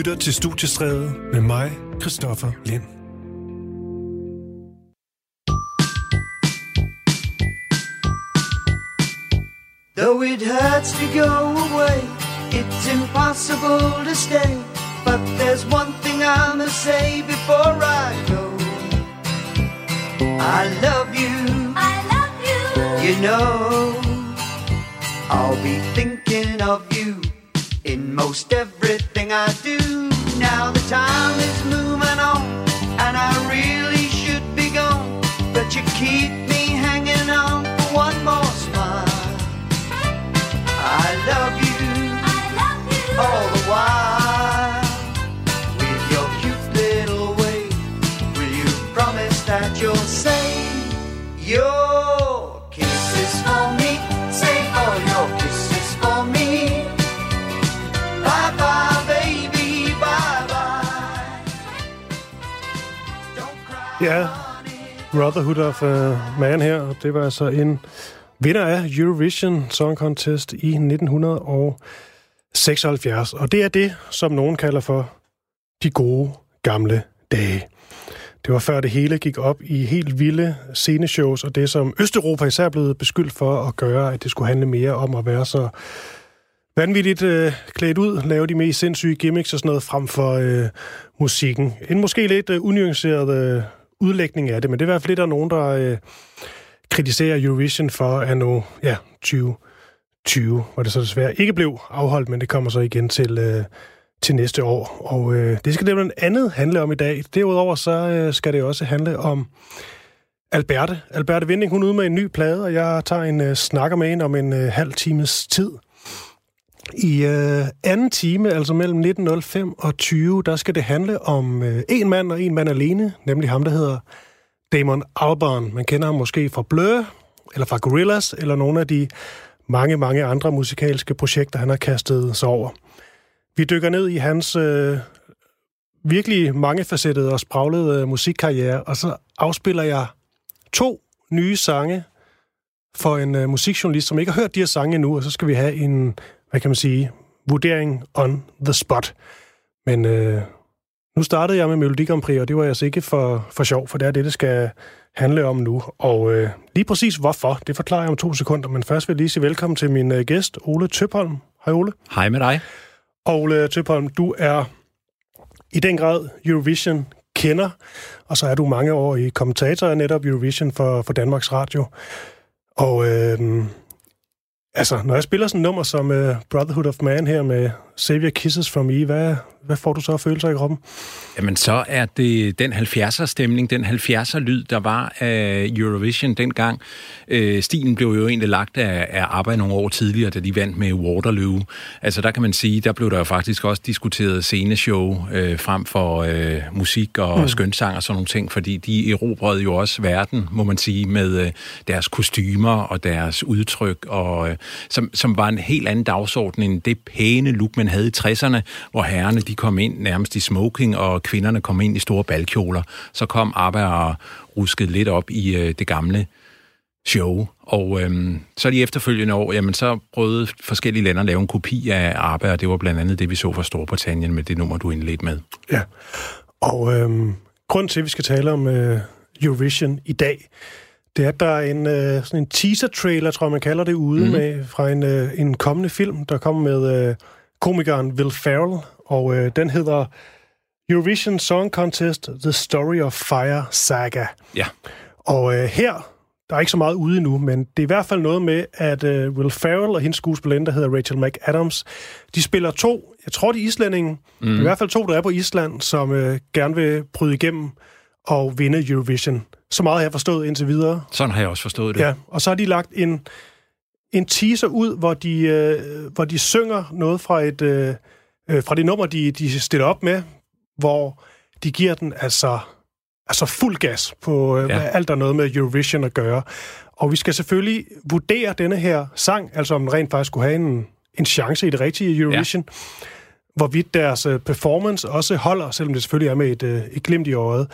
lytter til Studiestræde med mig, Christoffer Lind. Though it hurts to go away, it's impossible to stay. But there's one thing I must say before I go. I love you. I love you. You know, I'll be thinking of you in most everything I do. Now the time is moving on, and I really should be gone. But you keep me hanging on for one more smile. I love you, Ja, Brotherhood of uh, Man her, og det var altså en vinder af Eurovision Song Contest i 1976. Og det er det, som nogen kalder for de gode gamle dage. Det var før det hele gik op i helt vilde sceneshows, og det som Østeuropa især er blevet beskyldt for at gøre, at det skulle handle mere om at være så vanvittigt øh, klædt ud, lave de mest sindssyge gimmicks og sådan noget frem for øh, musikken. En måske lidt øh, unuanceret øh, udlægning af det, men det er i hvert fald lidt, der er nogen, der øh, kritiserer Eurovision for at nu, ja, 2020, hvor det så desværre ikke blev afholdt, men det kommer så igen til, øh, til næste år. Og øh, det skal det blandt andet handle om i dag. Derudover så øh, skal det også handle om Alberte. Alberte Vinding, hun er ude med en ny plade, og jeg tager en øh, snakker med hende om en øh, halv times tid. I øh, anden time, altså mellem 19.05 og 20, der skal det handle om øh, en mand og en mand alene, nemlig ham, der hedder Damon Albarn. Man kender ham måske fra Blur, eller fra Gorillaz, eller nogle af de mange, mange andre musikalske projekter, han har kastet sig over. Vi dykker ned i hans øh, virkelig mangefacettede og spraglede øh, musikkarriere, og så afspiller jeg to nye sange for en øh, musikjournalist, som ikke har hørt de her sange endnu, og så skal vi have en, hvad kan man sige, vurdering on the spot. Men øh, nu startede jeg med Melodi Grand Prix, og det var altså ikke for, for sjov, for det er det, det skal handle om nu. Og øh, lige præcis hvorfor, det forklarer jeg om to sekunder, men først vil jeg lige sige velkommen til min øh, gæst, Ole Tøpholm. Hej Ole. Hej med dig. Og Ole Tøpholm, du er i den grad Eurovision kender, og så er du mange år i kommentator netop Eurovision for, for Danmarks Radio. Og øh, altså, når jeg spiller sådan et nummer som uh, Brotherhood of Man her med Savior Kisses from Me, hvad, hvad får du så af følelser i kroppen? Jamen, så er det den 70'er-stemning, den 70'er-lyd, der var af Eurovision dengang. Øh, stilen blev jo egentlig lagt af, af arbejde nogle år tidligere, da de vandt med Waterloo. Altså, der kan man sige, der blev der jo faktisk også diskuteret sceneshow øh, frem for øh, musik og mm. skønsang og sådan nogle ting, fordi de erobrede jo også verden, må man sige, med øh, deres kostymer og deres udtryk, og, øh, som, som var en helt anden dagsorden end det pæne look, man havde i 60'erne, hvor herrerne de kom ind nærmest i smoking, og kvinderne kom ind i store balkjoler. Så kom ABBA og ruskede lidt op i øh, det gamle show. Og øhm, så de efterfølgende år, jamen så prøvede forskellige lande at lave en kopi af ABBA, og det var blandt andet det, vi så fra Storbritannien med det nummer, du indledte med. Ja, og øhm, grund til, at vi skal tale om øh, Eurovision i dag, det er, at der er en, øh, sådan en teaser-trailer, tror jeg, man kalder det, ude mm. med, fra en, øh, en kommende film, der kommer med øh, komikeren Will Ferrell, og øh, den hedder Eurovision Song Contest The Story of Fire Saga. Ja. Og øh, her, der er ikke så meget ude endnu, men det er i hvert fald noget med, at øh, Will Ferrell og hendes skuespillerinde, der hedder Rachel McAdams, de spiller to, jeg tror de er islændinge, mm. i hvert fald to, der er på Island, som øh, gerne vil bryde igennem og vinde Eurovision. Så meget har jeg forstået indtil videre. Sådan har jeg også forstået det. Ja, og så har de lagt en, en teaser ud, hvor de, øh, hvor de synger noget fra et øh, øh, fra det nummer, de, de stiller op med, hvor de giver den altså, altså fuld gas på øh, ja. alt, der er noget med Eurovision at gøre. Og vi skal selvfølgelig vurdere denne her sang, altså om den rent faktisk skulle have en, en chance i det rigtige Eurovision. Ja. Hvorvidt deres øh, performance også holder, selvom det selvfølgelig er med et, øh, et glimt i øjet.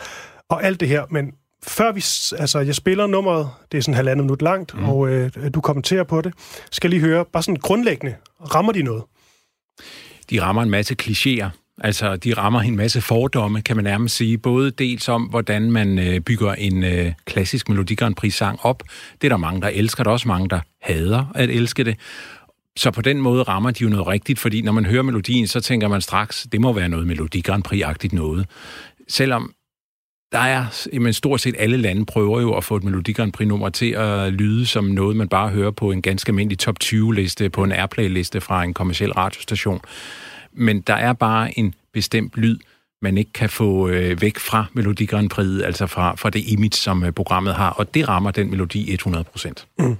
Og alt det her, men før vi, altså jeg spiller nummeret, det er sådan halvandet minut langt, mm. og øh, du kommenterer på det, skal lige høre, bare sådan grundlæggende, rammer de noget? De rammer en masse klichéer, Altså, de rammer en masse fordomme, kan man nærmest sige. Både dels om, hvordan man øh, bygger en øh, klassisk Melodi Grand Prix-sang op. Det er der mange, der elsker. Der er også mange, der hader at elske det. Så på den måde rammer de jo noget rigtigt, fordi når man hører melodien, så tænker man straks, det må være noget Melodi Grand Prix-agtigt noget. Selvom der er, jamen stort set alle lande prøver jo at få et Melodi Grand Prix-nummer til at lyde som noget, man bare hører på en ganske almindelig top 20-liste, på en Airplay-liste fra en kommersiel radiostation. Men der er bare en bestemt lyd, man ikke kan få øh, væk fra Melodi Grand Prix, altså fra, fra det image, som øh, programmet har, og det rammer den melodi 100 procent. Mm.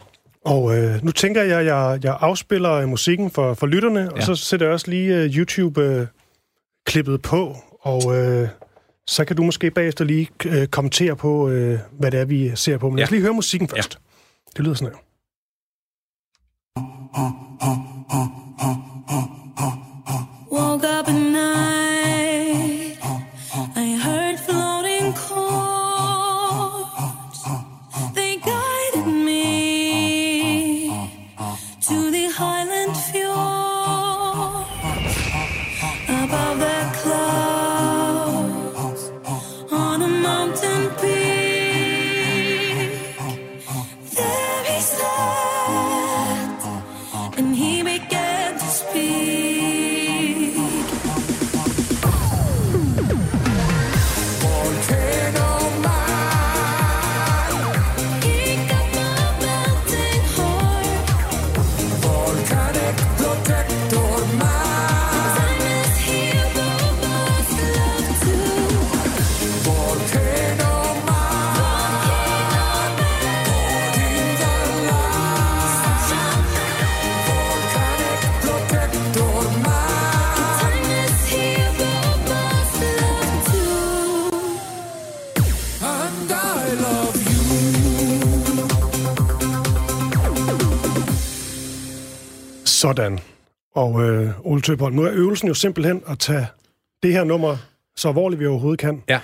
Og øh, nu tænker jeg, at jeg, jeg afspiller øh, musikken for, for lytterne, ja. og så sætter jeg også lige uh, YouTube-klippet uh, på, og uh, så kan du måske bagefter lige uh, kommentere på, uh, hvad det er, vi ser på. Men ja. lad os lige høre musikken først. Ja. Det lyder sådan her. Woke up at night, Sådan. Og øh, Ole Tøbholm, nu er øvelsen jo simpelthen at tage det her nummer så alvorligt, vi overhovedet kan. Ja.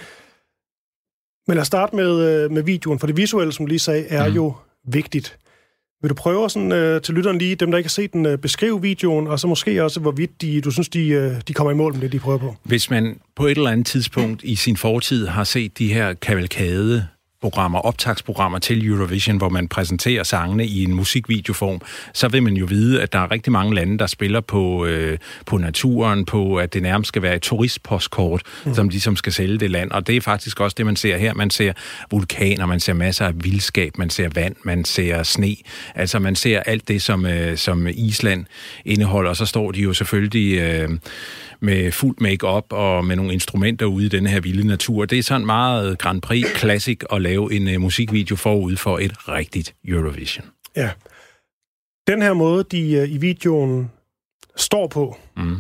Men lad os starte med, øh, med videoen, for det visuelle, som du lige sagde, er mm. jo vigtigt. Vil du prøve sådan, øh, til lytteren lige, dem der ikke har set den, øh, beskrive videoen, og så måske også, hvorvidt de, du synes, de, øh, de kommer i mål med det, de prøver på? Hvis man på et eller andet tidspunkt i sin fortid har set de her kavalkade programmer, optagsprogrammer til Eurovision, hvor man præsenterer sangene i en musikvideoform, så vil man jo vide, at der er rigtig mange lande, der spiller på, øh, på naturen, på at det nærmest skal være et turistpostkort, mm. som ligesom skal sælge det land. Og det er faktisk også det, man ser her. Man ser vulkaner, man ser masser af vildskab, man ser vand, man ser sne. Altså man ser alt det, som, øh, som Island indeholder, og så står de jo selvfølgelig... Øh, med fuld make-up og med nogle instrumenter ude i den her vilde natur. Det er sådan meget Grand Prix Classic at lave en uh, musikvideo forud for et rigtigt Eurovision. Ja. Den her måde, de øh, i videoen står på, Mm.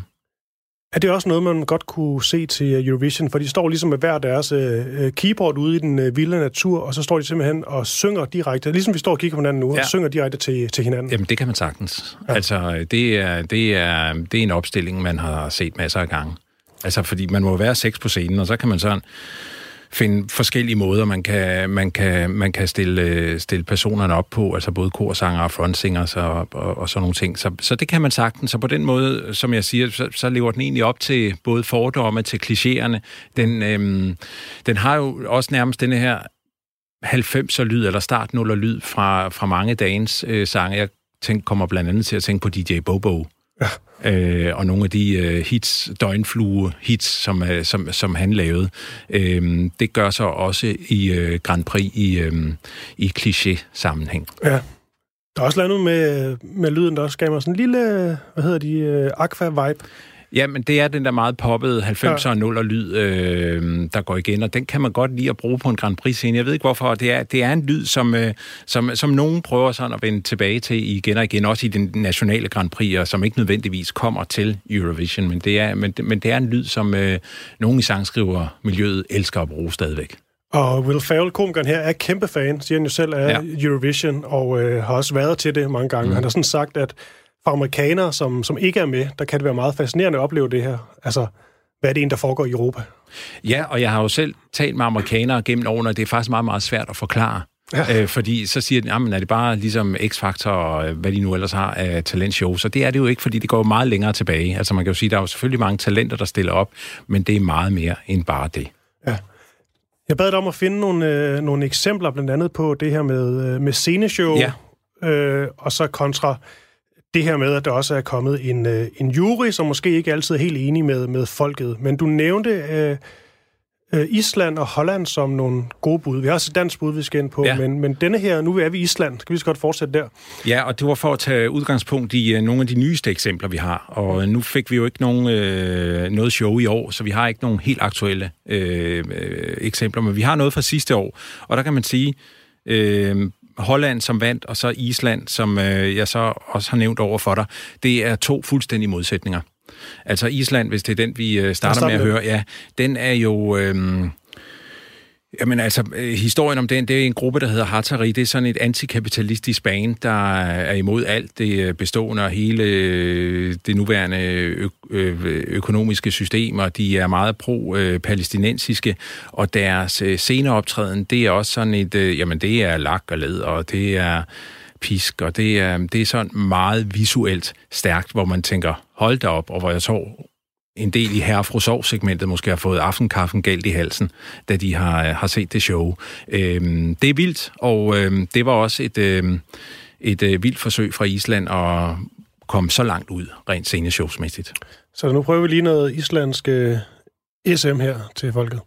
Er det også noget, man godt kunne se til øh, Eurovision? For de står ligesom med hver deres øh, keyboard ude i den øh, vilde natur, og så står de simpelthen og synger direkte, ligesom vi står og kigger på hinanden nu, ja. Og synger direkte til, til hinanden. Jamen, det kan man sagtens. Ja. Altså, det er, det, er, det er en opstilling, man har set masser af gange. Altså, fordi man må være seks på scenen, og så kan man sådan finde forskellige måder, man kan, man kan, man kan stille, øh, stille personerne op på, altså både korsanger og frontsingers og, og, og sådan nogle ting. Så, så det kan man sagtens. Så på den måde, som jeg siger, så, så lever den egentlig op til både fordomme, til klichéerne. Den, øhm, den har jo også nærmest denne her 90'er lyd, eller start 0'er lyd fra, fra mange dagens øh, sange. Jeg tænk, kommer blandt andet til at tænke på DJ Bobo. Ja. Øh, og nogle af de øh, hits, døgnflue hits, som, øh, som, som han lavede. Øh, det gør sig også i øh, Grand Prix i, øh, i kliché-sammenhæng. Ja. Der er også landet med, med lyden, der også gav mig sådan en lille, hvad hedder de, øh, aqua-vibe. Ja, men det er den der meget poppede 90'er og 0'er lyd, øh, der går igen, og den kan man godt lide at bruge på en Grand Prix-scene. Jeg ved ikke hvorfor. Det er, det er en lyd, som, øh, som, som nogen prøver sådan at vende tilbage til igen og igen, også i den nationale Grand Prix, og som ikke nødvendigvis kommer til Eurovision, men det er, men, men det er en lyd, som øh, nogen i sangskrivermiljøet elsker at bruge stadigvæk. Og Will Ferrell, komikeren her, er kæmpe fan, siger han jo selv, af ja. Eurovision, og øh, har også været til det mange gange. Mm. Han har sådan sagt, at for amerikanere, som, som ikke er med, der kan det være meget fascinerende at opleve det her. Altså, hvad er det en, der foregår i Europa? Ja, og jeg har jo selv talt med amerikanere gennem årene, og det er faktisk meget, meget svært at forklare. Ja. Øh, fordi så siger de, jamen er det bare ligesom X-Factor og øh, hvad de nu ellers har af talentshow. Så det er det jo ikke, fordi det går meget længere tilbage. Altså man kan jo sige, der er jo selvfølgelig mange talenter, der stiller op, men det er meget mere end bare det. Ja. Jeg bad dig om at finde nogle, øh, nogle eksempler, blandt andet på det her med, øh, med sceneshow, Ja. øh, og så kontra det her med, at der også er kommet en, øh, en jury, som måske ikke altid er helt enig med, med folket. Men du nævnte øh, øh, Island og Holland som nogle gode bud. Vi har også et dansk bud, vi skal ind på, Ja. men, men denne her, nu er vi i Island. Skal vi så godt fortsætte der? Ja, og det var for at tage udgangspunkt i uh, nogle af de nyeste eksempler, vi har. Og nu fik vi jo ikke nogen, uh, noget show i år, så vi har ikke nogen helt aktuelle uh, uh, eksempler, men vi har noget fra sidste år. Og der kan man sige, uh, Holland som vandt, og så Island, som uh, jeg så også har nævnt over for dig, det er to fuldstændige modsætninger. Altså Island, hvis det er den, vi uh, starter med at høre, ja, den er jo... Øh, Jamen altså, øh, historien om den, det er en gruppe, der hedder Hatari. Det er sådan et antikapitalistisk bane, der er imod alt det øh, bestående og hele øh, det nuværende ø- ø- økonomiske system, og de er meget pro-palæstinensiske, og deres senere sceneoptræden, det er også sådan et, jamen det er lak og led, og det er pisk, og det er, det er sådan meget visuelt stærkt, hvor man tænker, hold da op, og hvor jeg tror, en del i herre fru segmentet måske har fået aftenkaffen galt i halsen, da de har, øh, har set det show. Øhm, det er vildt, og øhm, det var også et, øhm, et øh, vildt forsøg fra Island at komme så langt ud, rent sceneshowsmæssigt. Så nu prøver vi lige noget islandsk øh, SM her til folket.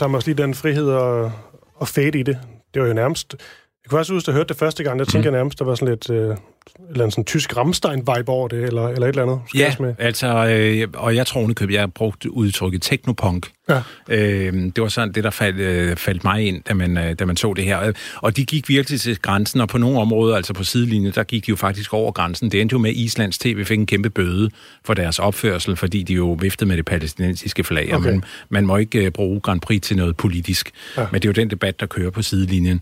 Tager mig også lige den frihed og, og fade i det. Det var jo nærmest... Jeg kunne også huske, at jeg hørte det første gang, der tænkte jeg nærmest, der var sådan lidt... Øh, eller andet sådan tysk Rammstein-vibe over det, eller, eller et eller andet. Skal Ja, med? altså, øh, og jeg tror ovenikøbet, jeg har brugt udtrykket teknopunk. Ja. Øh, det var sådan det, der faldt, øh, faldt mig ind, da man, øh, da man så det her. Øh, Og de gik virkelig til grænsen, og på nogle områder, altså på sidelinjen, der gik de jo faktisk over grænsen. Det endte jo med, at Islands TV fik en kæmpe bøde for deres opførsel, fordi de jo viftede med det palæstinensiske flag, okay. og man, man må ikke øh, bruge Grand Prix til noget politisk. Ja. Men det er jo den debat, der kører på sidelinjen.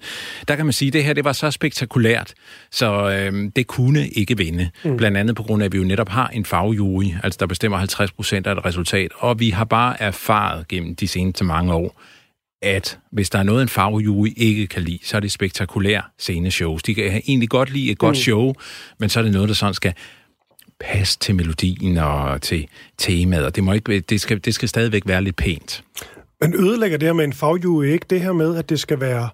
Der kan man sige, at det her det var så spektakulært, så øh, det kunne ikke vinde. Mm. Blandt andet på grund af, at vi jo netop har en fagjury, altså der bestemmer 50 procent af et resultat, og vi har bare erfaret gennem de seneste mange år, at hvis der er noget, en fagjury ikke kan lide, så er det spektakulære sceneshows. De kan egentlig godt lide et godt mm. show, men så er det noget, der sådan skal passe til melodien og til temaet, og det, må ikke, det, skal, det skal stadigvæk være lidt pænt. Men ødelægger det her med en fagjury ikke det her med, at det skal være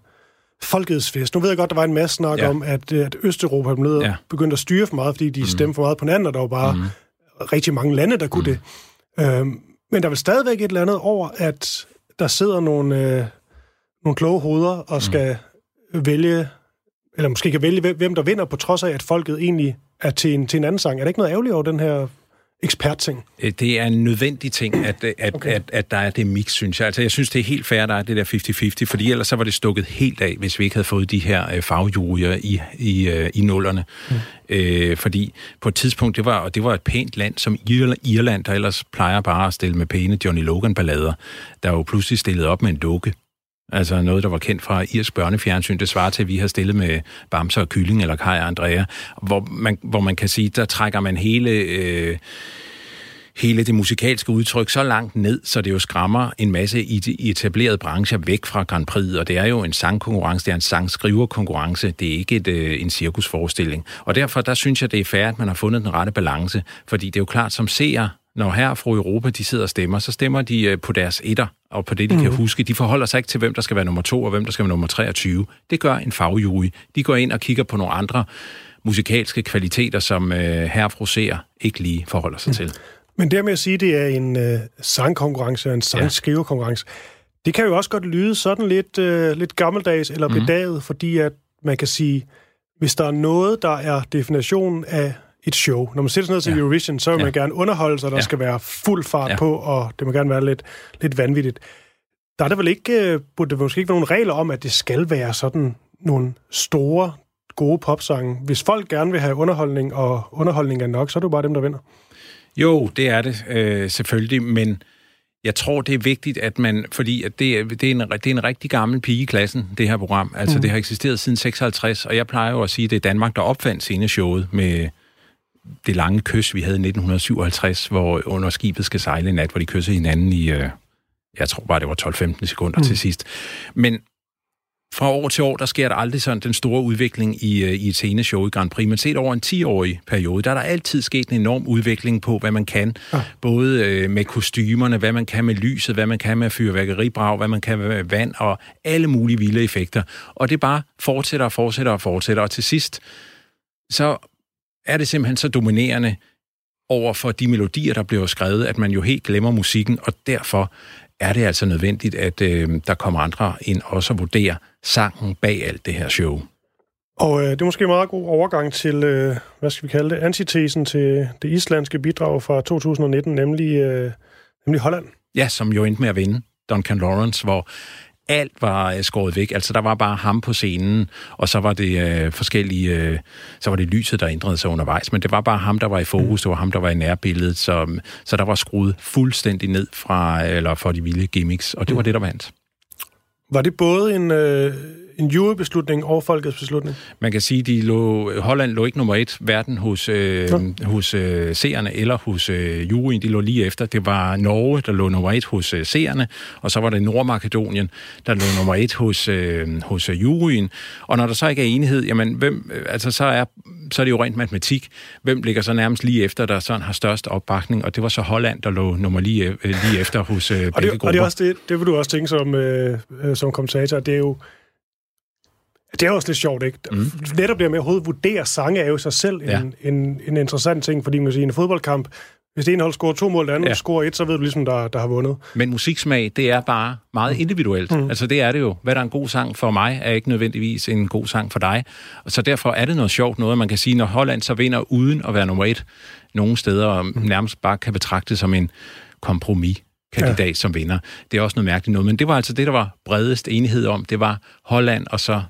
folkets fest? Nu ved jeg godt, der var en masse snak Ja. om, at, øh, at Østeuropa blev Ja. begyndt at styre for meget, fordi de mm. stemte for meget på hinanden, og der var bare mm. rigtig mange lande, der kunne mm. det. Øhm, men der er vel stadigvæk et eller andet over, at der sidder nogle, øh, nogle kloge hoveder og skal mm. vælge, eller måske kan vælge, hvem- hvem der vinder, på trods af, at folket egentlig er til en, til en anden sang. Er det ikke noget ærgerligt over den her ekspertting? Øh, Det er en nødvendig ting, at, at, okay. At, at der er det mix, synes jeg. Altså, jeg synes, det er helt fair, der er det der 50-50, fordi ellers så var det stukket helt af, hvis vi ikke havde fået de her øh, fagjurier i, i, øh, i nullerne. Mm. Øh, fordi på et tidspunkt, det var, og det var et pænt land som Irland, der ellers plejer bare at stille med pæne Johnny Logan-ballader, der jo pludselig stillet op med en dukke. Altså noget, der var kendt fra irsk børnefjernsyn. Det svarer til, at vi har stillet med Bamse og Kylling eller Kaj og Andrea, hvor man, hvor man kan sige, der trækker man hele... Øh, hele det musikalske udtryk så langt ned, så det jo skræmmer en masse i de etablerede brancher væk fra Grand Prix, og det er jo en sangkonkurrence, det er en sangskriverkonkurrence, det er ikke et, øh, en cirkusforestilling. Og derfor, der synes jeg, det er fair, at man har fundet den rette balance, fordi det er jo klart, som seer, når her fru Europa, de sidder og stemmer, så stemmer de øh, på deres etter, og på det, de mm. kan huske. De forholder sig ikke til, hvem der skal være nummer to, og hvem der skal være nummer 23. Det gør en fagjury. De går ind og kigger på nogle andre musikalske kvaliteter, som øh, herre fru Seer ikke lige forholder sig mm. til. Men det med at sige, at det er en øh, sangkonkurrence og en sangskrivekonkurrence, ja. det kan jo også godt lyde sådan lidt, øh, lidt gammeldags eller mhm. bedaget, mm. fordi at man kan sige, hvis der er noget, der er definitionen af et show. Når man sætter sådan noget til ja. Eurovision, så vil ja. man gerne underholde sig, der ja. skal være fuld fart ja. på, og det må gerne være lidt, lidt vanvittigt. Der er der vel ikke, øh, burde der måske ikke være nogen regler om, at det skal være sådan nogle store, gode popsange. Hvis folk gerne vil have underholdning, og underholdning er nok, så er det jo bare dem, der vinder. Jo, det er det øh, selvfølgelig, men jeg tror, det er vigtigt, at man, fordi at det, er, det, er en, det er en rigtig gammel pige i klassen, det her program. Altså, mm. det har eksisteret siden 56, og jeg plejer jo at sige, at det er Danmark, der opfandt sceneshowet med det lange kys, vi havde i 1957, hvor under skibet skal sejle en nat, hvor de kysser hinanden i, øh, jeg tror bare, det var 12-15 sekunder mm. til sidst. Men fra år til år, der sker der aldrig sådan den store udvikling i, øh, i et sceneshow i Grand Prix. Men set over en 10-årig periode, der er der altid sket en enorm udvikling på, hvad man kan. Ja. Både øh, med kostymerne, hvad man kan med lyset, hvad man kan med fyrværkeribrag, hvad man kan med vand og alle mulige vilde effekter. Og det bare fortsætter og fortsætter og fortsætter. Og til sidst, så er det simpelthen så dominerende over for de melodier, der bliver skrevet, at man jo helt glemmer musikken, og derfor er det altså nødvendigt, at øh, der kommer andre ind og så vurderer sangen bag alt det her show. Og øh, det er måske en meget god overgang til, øh, hvad skal vi kalde det, antitesen til det islandske bidrag fra 2019, nemlig, øh, nemlig Holland. Ja, som jo endte med at vinde Duncan Lawrence, hvor alt var øh, skåret væk. Altså, der var bare ham på scenen, og så var det øh, forskellige... Øh, så var det lyset, der ændrede sig undervejs, men det var bare ham, der var i fokus, det var ham, der var i nærbilledet, så, så der var skruet fuldstændig ned fra, eller for de vilde gimmicks, og det var mm. det, der vandt. Var det både en, øh, en jurybeslutning og folkets beslutning? Man kan sige, de lå, Holland lå ikke nummer et, hverken hos, øh, hos øh, seerne eller hos øh, juryen. De lå lige efter. Det var Norge, der lå nummer et hos øh, seerne, og så var det Nordmakedonien, der lå nummer et hos, øh, hos øh, juryen. Og når der så ikke er enighed, jamen, hvem, øh, altså, så, er, så er det jo rent matematik. Hvem ligger så nærmest lige efter, der sådan har størst opbakning? Og det var så Holland, der lå nummer lige, øh, lige efter hos øh, og det. Og det er også det, det vil du også tænke som, øh, øh som kommentator, det er jo det er også lidt sjovt, ikke? Mm. Netop det med at overhovedet vurdere sange er jo sig selv en, ja. en, en interessant ting, fordi man kan sige, en fodboldkamp, hvis det ene hold scorer to mål, det andet ja. scorer et, så ved du ligesom, der, der har vundet. Men musiksmag, det er bare meget individuelt. Mm. Altså det er det jo. Hvad der er en god sang for mig, er ikke nødvendigvis en god sang for dig. Så derfor er det noget sjovt noget, man kan sige, når Holland så vinder uden at være nummer et nogle steder, og mm. nærmest bare kan betragte som en kompromis kandidat ja. som vinder. Det er også noget mærkeligt noget, men det var altså det, der var bredest enighed om. Det var Holland og så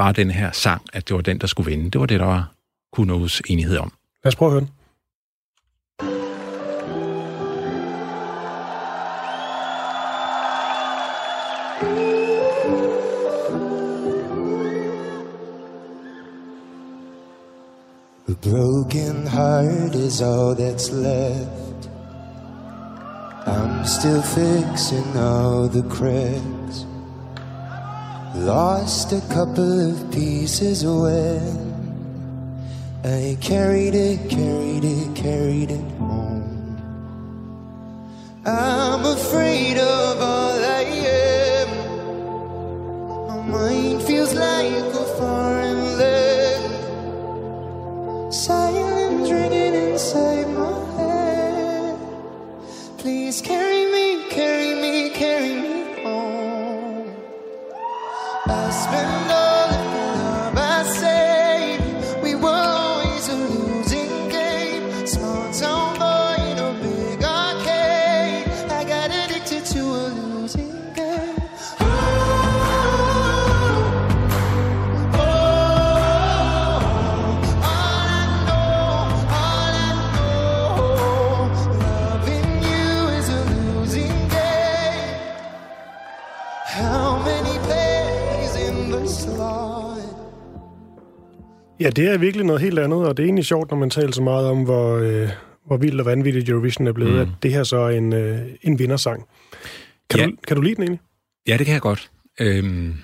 bare den her sang, at det var den, der skulle vinde. Det var det, der var kunne nås enighed om. Lad os prøve at høre den. A broken heart is all that's left. I'm still fixing all the cracks. Lost a couple of pieces when I carried it, carried it, carried it home. I'm afraid of all I am. My mind feels like a foreign land. Silence ringing inside my head. Please carry me, I spend all Ja, det er virkelig noget helt andet, og det er egentlig sjovt, når man taler så meget om, hvor, øh, hvor vildt og vanvittigt Eurovision er blevet, mm. at det her så er en, øh, en vindersang. Kan, ja. du, kan du lide den egentlig? Ja, det kan jeg godt. Øhm,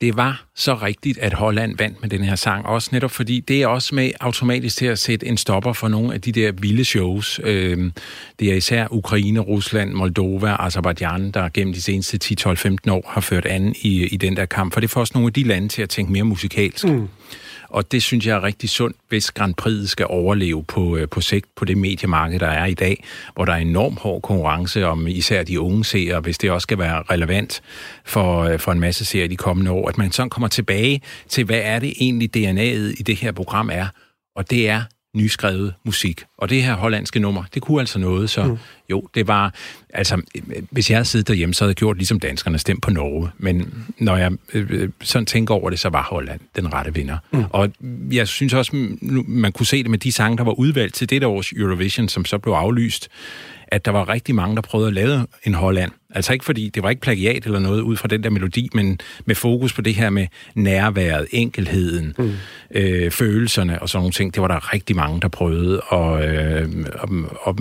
det var så rigtigt, at Holland vandt med den her sang. Også netop fordi det er også med automatisk til at sætte en stopper for nogle af de der vilde shows. Øhm, det er især Ukraine, Rusland, Moldova, Azerbaijan, der gennem de seneste 10-12-15 år har ført an i, i den der kamp. For det får også nogle af de lande til at tænke mere musikalsk. Mm. Og det synes jeg er rigtig sundt, hvis Grand Prix skal overleve på, øh, på sigt på det mediemarked, der er i dag, hvor der er enorm hård konkurrence om især de unge seere, hvis det også skal være relevant for, øh, for en masse seere de kommende år. At man sådan kommer tilbage til, hvad er det egentlig DNA'et i det her program er, og det er nyskrevet musik. Og det her hollandske nummer, det kunne altså noget, så mm. jo, det var... Altså, hvis jeg havde siddet derhjemme, så havde jeg gjort ligesom danskerne, stemt på Norge. Men når jeg øh, sådan tænker over det, så var Holland den rette vinder. Mm. Og jeg synes også, man kunne se det med de sange, der var udvalgt til dette års Eurovision, som så blev aflyst, at der var rigtig mange, der prøvede at lave en Holland. Altså ikke fordi, det var ikke plagiat eller noget ud fra den der melodi, men med fokus på det her med nærværet, enkelheden, mm. øh, følelserne og sådan nogle ting. Det var der rigtig mange, der prøvede at, øh, at,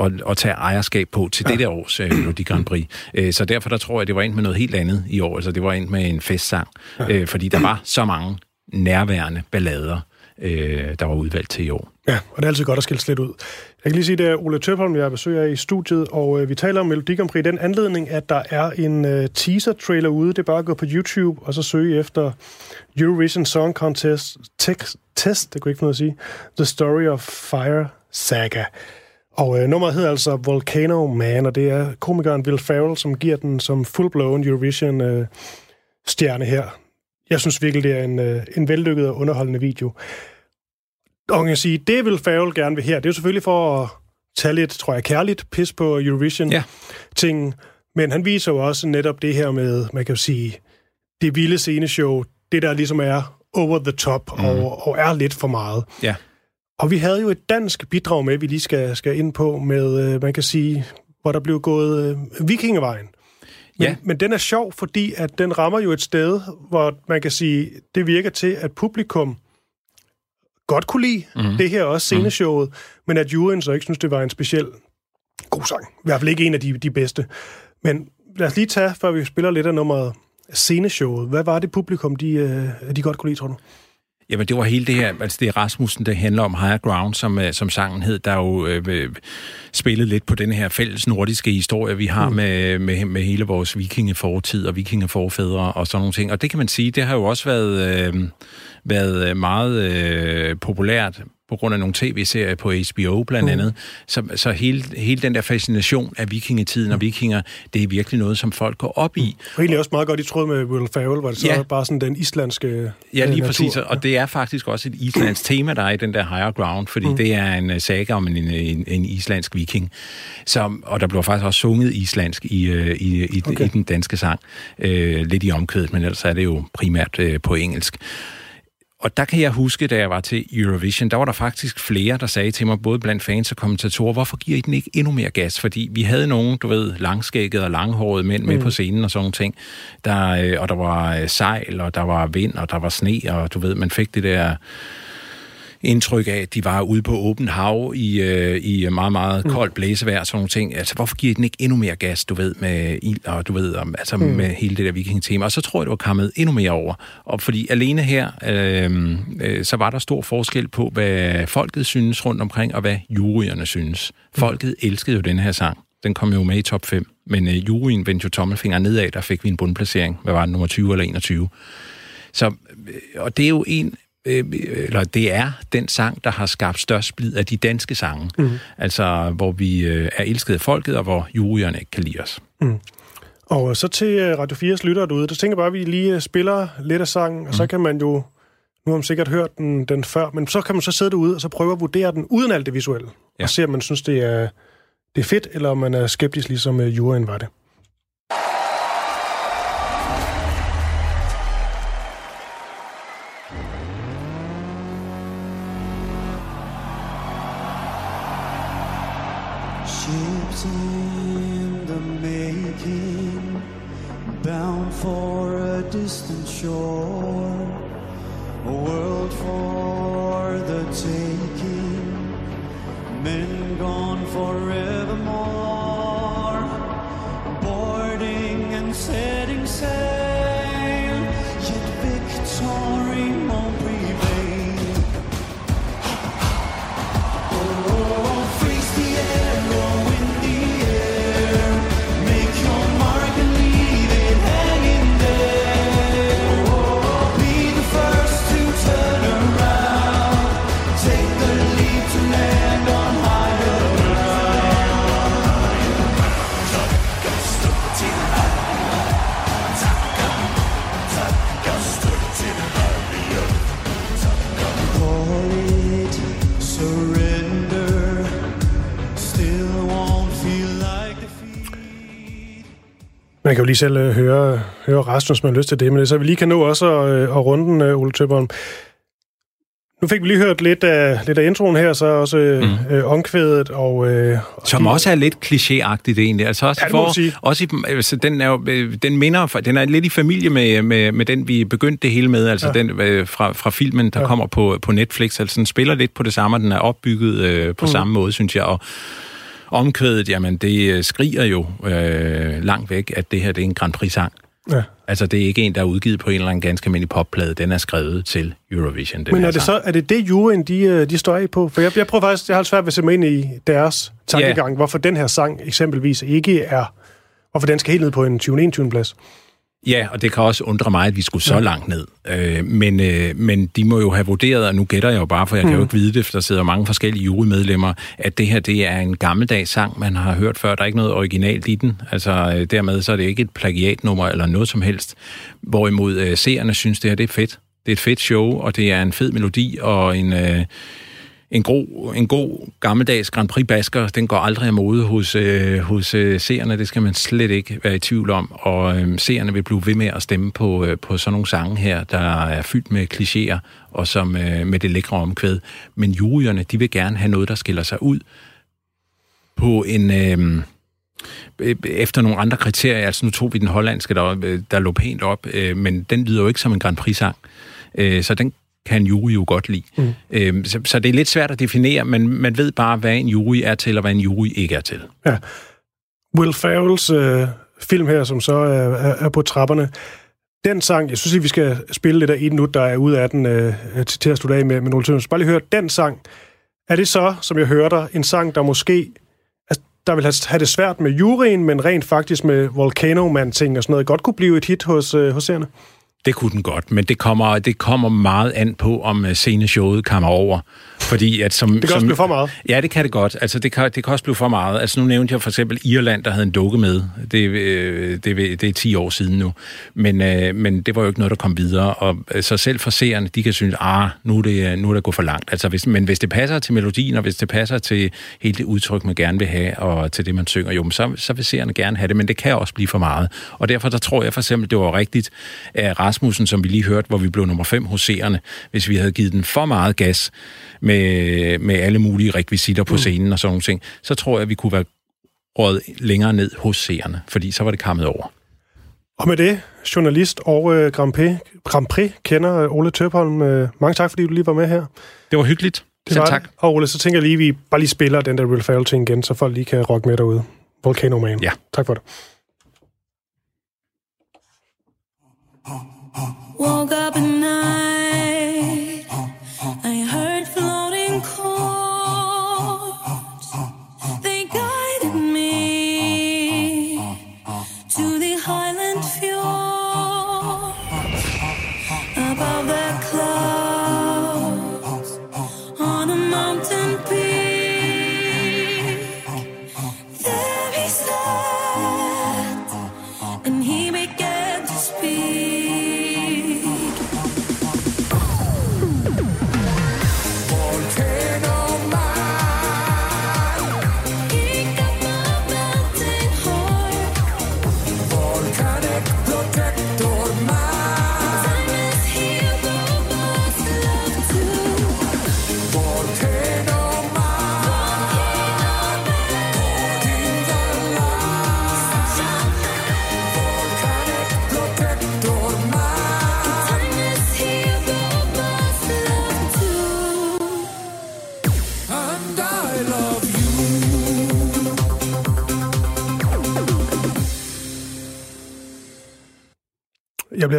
at, at tage ejerskab på til ja. det der års øh, Melodi Grand Prix. Øh, så derfor der tror jeg, det var ind med noget helt andet i år. Altså det var ind med en festsang, ja. øh, fordi der var så mange nærværende ballader, øh, der var udvalgt til i år. Ja, og det er altid godt at skille lidt ud. Jeg kan lige sige, det er Ole Tøpholm, jeg besøger i studiet, og øh, vi taler om Melodi Grand Prix i den anledning, at der er en øh, teaser-trailer ude. Det er bare at gå på YouTube og så søge efter Eurovision Song Contest text, Test, det kunne ikke finde at sige, The Story of Fire Saga. Og øh, nummeret hedder altså Volcano Man, og det er komikeren Will Ferrell, som giver den som full-blown Eurovision-stjerne øh, her. Jeg synes virkelig, det er en, øh, en vellykket og underholdende video. Og jeg sige, det vil Farrell gerne vil her. Det er jo selvfølgelig for at tage lidt, tror jeg, kærligt pis på Eurovision-ting. Ja. Men han viser jo også netop det her med, man kan jo sige, det vilde sceneshow, det der ligesom er over the top mm. og, og er lidt for meget. Ja. Og vi havde jo et dansk bidrag med, vi lige skal, skal ind på, med, øh, man kan sige, hvor der blev gået øh, vikingevejen. Men, ja. men den er sjov, fordi at den rammer jo et sted, hvor man kan sige, det virker til, at publikum godt kunne lide mm. det her også sceneshowet, mm. men at juryen så ikke synes, det var en speciel god sang. I hvert fald ikke en af de, de bedste. Men lad os lige tage, før vi spiller lidt af nummeret sceneshowet. Hvad var det publikum, de, øh, de godt kunne lide, tror du? Jamen, det var hele det her, altså det er Rasmussen, der handler om Higher Ground, som, øh, som sangen hed, der jo øh, øh, spillet lidt på den her fælles nordiske historie, vi har mm. med, med, med hele vores vikingefortid og vikingeforfædre og sådan nogle ting. Og det kan man sige, det har jo også været... Øh, været meget øh, populært på grund af nogle tv-serier på HBO blandt mm. andet. Så, så hele, hele den der fascination af vikingetiden og vikinger, det er virkelig noget, som folk går op i. Og egentlig også meget godt i tråd med Will Ferrell, var det så ja. bare sådan den islandske Ja, lige natur. præcis, og det er faktisk også et islandsk tema, der er i den der Higher Ground, fordi mm. det er en øh, saga om en, en, en islandsk viking. Så, og der bliver faktisk også sunget islandsk i, øh, i, i, okay. i den danske sang. Øh, lidt i omkvædet, men ellers er det jo primært øh, på engelsk. Og der kan jeg huske, da jeg var til Eurovision, der var der faktisk flere, der sagde til mig, både blandt fans og kommentatorer, hvorfor giver I den ikke endnu mere gas? Fordi vi havde nogen, du ved, langskægget og langhårede mænd med mm. på scenen og sådan nogle ting. Der, øh, og der var øh, sejl, og der var vind, og der var sne, og du ved, man fik det der indtryk af, at de var ude på åbent hav i, øh, i meget, meget mm. koldt blæsevejr og sådan nogle ting. Altså, hvorfor giver den ikke endnu mere gas, du ved, med ild og du ved, om, altså mm. med hele det der viking-tema? Og så tror jeg, det var kommet endnu mere over. Og fordi alene her, øh, øh, så var der stor forskel på, hvad folket synes rundt omkring, og hvad juryerne synes. Mm. Folket elskede jo den her sang. Den kom jo med i top 5. Men øh, juryen vendte jo tommelfinger nedad, der fik vi en bundplacering. Hvad var det, nummer 20 eller 21? Så, øh, og det er jo en eller det er den sang, der har skabt størst splid af de danske sange. Mm. Altså, hvor vi øh, er elsket af folket, og hvor juryerne ikke kan lide os. Mm. Og så til øh, Radio 4's lyttere derude, der tænker bare, at vi lige øh, spiller lidt af sangen, og mm. så kan man jo, nu har man sikkert hørt den, den før, men så kan man så sidde derude og så prøve at vurdere den uden alt det visuelle, ja. og se, om man synes, det er, det er fedt, eller om man er skeptisk, ligesom juryen var det. keeps in the making, bound for a distant shore, a world for the taking, men gone forever. Jo lige selv øh, høre, høre resten, hvis man har lyst til det, men så vi lige kan nå også at, øh, at runde den, øh, Ole Tøbholm. Nu fik vi lige hørt lidt af, lidt af introen her, så også mm. øh, omkvædet og... Øh, Som også er lidt klichéagtigt egentlig. Altså også Ja, det må for, sige. også i, altså, den, er jo, den minder, den er lidt i familie med, med, med den, vi begyndte det hele med, altså Ja. den øh, fra, fra filmen, der Ja. kommer på, på Netflix. Altså den spiller lidt på det samme, den er opbygget øh, på mm. samme måde, synes jeg. Og omkvædet, jamen det øh, skriger jo øh, langt væk, at det her det er en Grand Prix-sang. ja. Altså, det er ikke en, der er udgivet på en eller anden ganske almindelig popplade. Den er skrevet til Eurovision. Den Men er det så er det, det juryen, de, øh, de står af på? For jeg, jeg prøver faktisk, jeg har svært ved at sætte mig ind i deres tankegang, yeah. hvorfor den her sang eksempelvis ikke er... Hvorfor den skal helt ned på en 20. 21. plads. Ja, og det kan også undre mig, at vi skulle så Ja. langt ned. Øh, men, øh, men de må jo have vurderet, og nu gætter jeg jo bare, for jeg mm. kan jo ikke vide det, for der sidder mange forskellige jurymedlemmer, at det her det er en gammeldags sang, man har hørt før. Der er ikke noget originalt i den. Altså øh, dermed så er det ikke et plagiatnummer eller noget som helst. Hvorimod øh, seerne synes, det her det er fedt. Det er et fedt show, og det er en fed melodi og en... Øh, en, god, en god gammeldags Grand Prix-basker, den går aldrig af mode hos, øh, hos øh, seerne, det skal man slet ikke være i tvivl om, og øh, seerne vil blive ved med at stemme på, øh, på sådan nogle sange her, der er fyldt med klichéer, og som øh, med det lækre omkvæd. Men juryerne, de vil gerne have noget, der skiller sig ud på en... Øh, øh efter nogle andre kriterier, altså nu tog vi den hollandske, der, der lå pænt op, øh, men den lyder jo ikke som en Grand Prix-sang, øh, så den kan en jury jo godt lide. Mm. Øh, så, så det er lidt svært at definere, men man ved bare, hvad en jury er til, og hvad en jury ikke er til. Ja. Will Ferrells øh, film her, som så er, er, er på trapperne, den sang, jeg synes, at vi skal spille lidt af en nu, der er ude af den øh, til, til at slutte af med, med Ole Tønnes. Bare lige høre, den sang, er det så, som jeg hører dig, en sang, der måske altså, der vil have, det svært med juryen, men rent faktisk med Volcano Man-ting og sådan noget, godt kunne blive et hit hos, øh, hos seerne? Det kunne den godt, men det kommer, det kommer meget an på, om øh, sceneshowet kommer over. Fordi at som, Det kan som, også blive for meget. Ja, det kan det godt. Altså, det kan, det kan også blive for meget. Altså, nu nævnte jeg for eksempel Irland, der havde en dukke med. Det, øh, det, det er 10 år siden nu. Men, øh, men det var jo ikke noget, der kom videre. Og øh, så selv for seerne, de kan synes, ah, nu er det, nu er det gået for langt. Altså, hvis, men hvis det passer til melodien, og hvis det passer til hele det udtryk, man gerne vil have, og til det, man synger, jo, men så, så vil seerne gerne have det, men det kan også blive for meget. Og derfor der tror jeg for eksempel, det var rigtigt af Rasmussen, som vi lige hørte, hvor vi blev nummer 5 hos seerne. Hvis vi havde givet den for meget gas, med, med alle mulige rekvisitter på scenen og sådan nogle ting, så tror jeg, at vi kunne være råd længere ned hos seerne, fordi så var det kammet over. Og med det, journalist og øh, Grand, Prix, Grand Prix kender øh, Ole Tøpholm. Øh, mange tak, fordi du lige var med her. Det var hyggeligt. Det var tak. Det. Og Ole, så tænker jeg lige, at vi bare lige spiller den der Will Ferrell ting igen, så folk lige kan rocke med derude. Volcano Man. Ja. Tak for det. Woke up at night.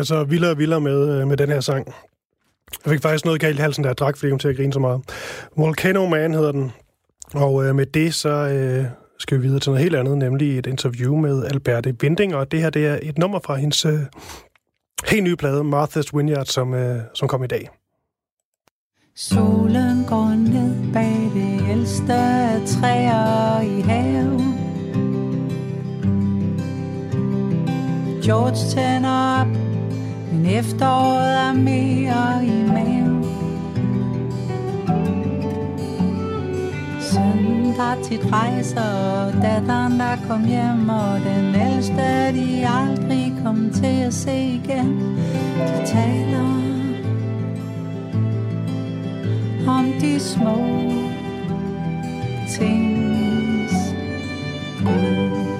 Bliver så vildere og vildere med, øh, med den her sang. Jeg fik faktisk noget galt i halsen, der jeg drak, fordi hun til at grine så meget. Volcano Man hedder den. Og øh, med det, så øh, skal vi videre til noget helt andet, nemlig et interview med Alberte Winding. Og det her, det er et nummer fra hendes øh, helt nye plade, Martha's Vineyard, som, øh, som kom i dag. Solen går ned bag det ældste træer i haven. George tænder op, men efteråret er mere i maven. Sønnen tager tit rejser, og datteren, der kom hjem, og den ældste, de aldrig kom til at se igen. De taler om de små tings Gud.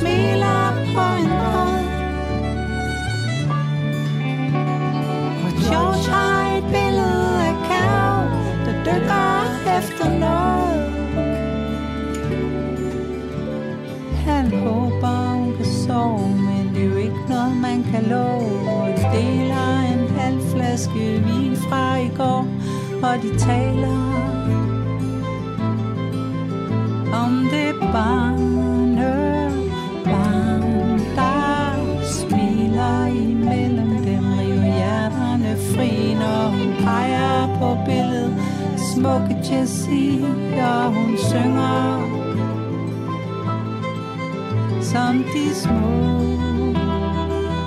Smiler på en båd. Og George har et billede af Carol, der dykker efter noget. Han håber, hun kan sove, men det er jo ikke noget, man kan love. Og de deler en halv flaske vin fra i går, og de taler om det barn, Smukke og hun synger som de små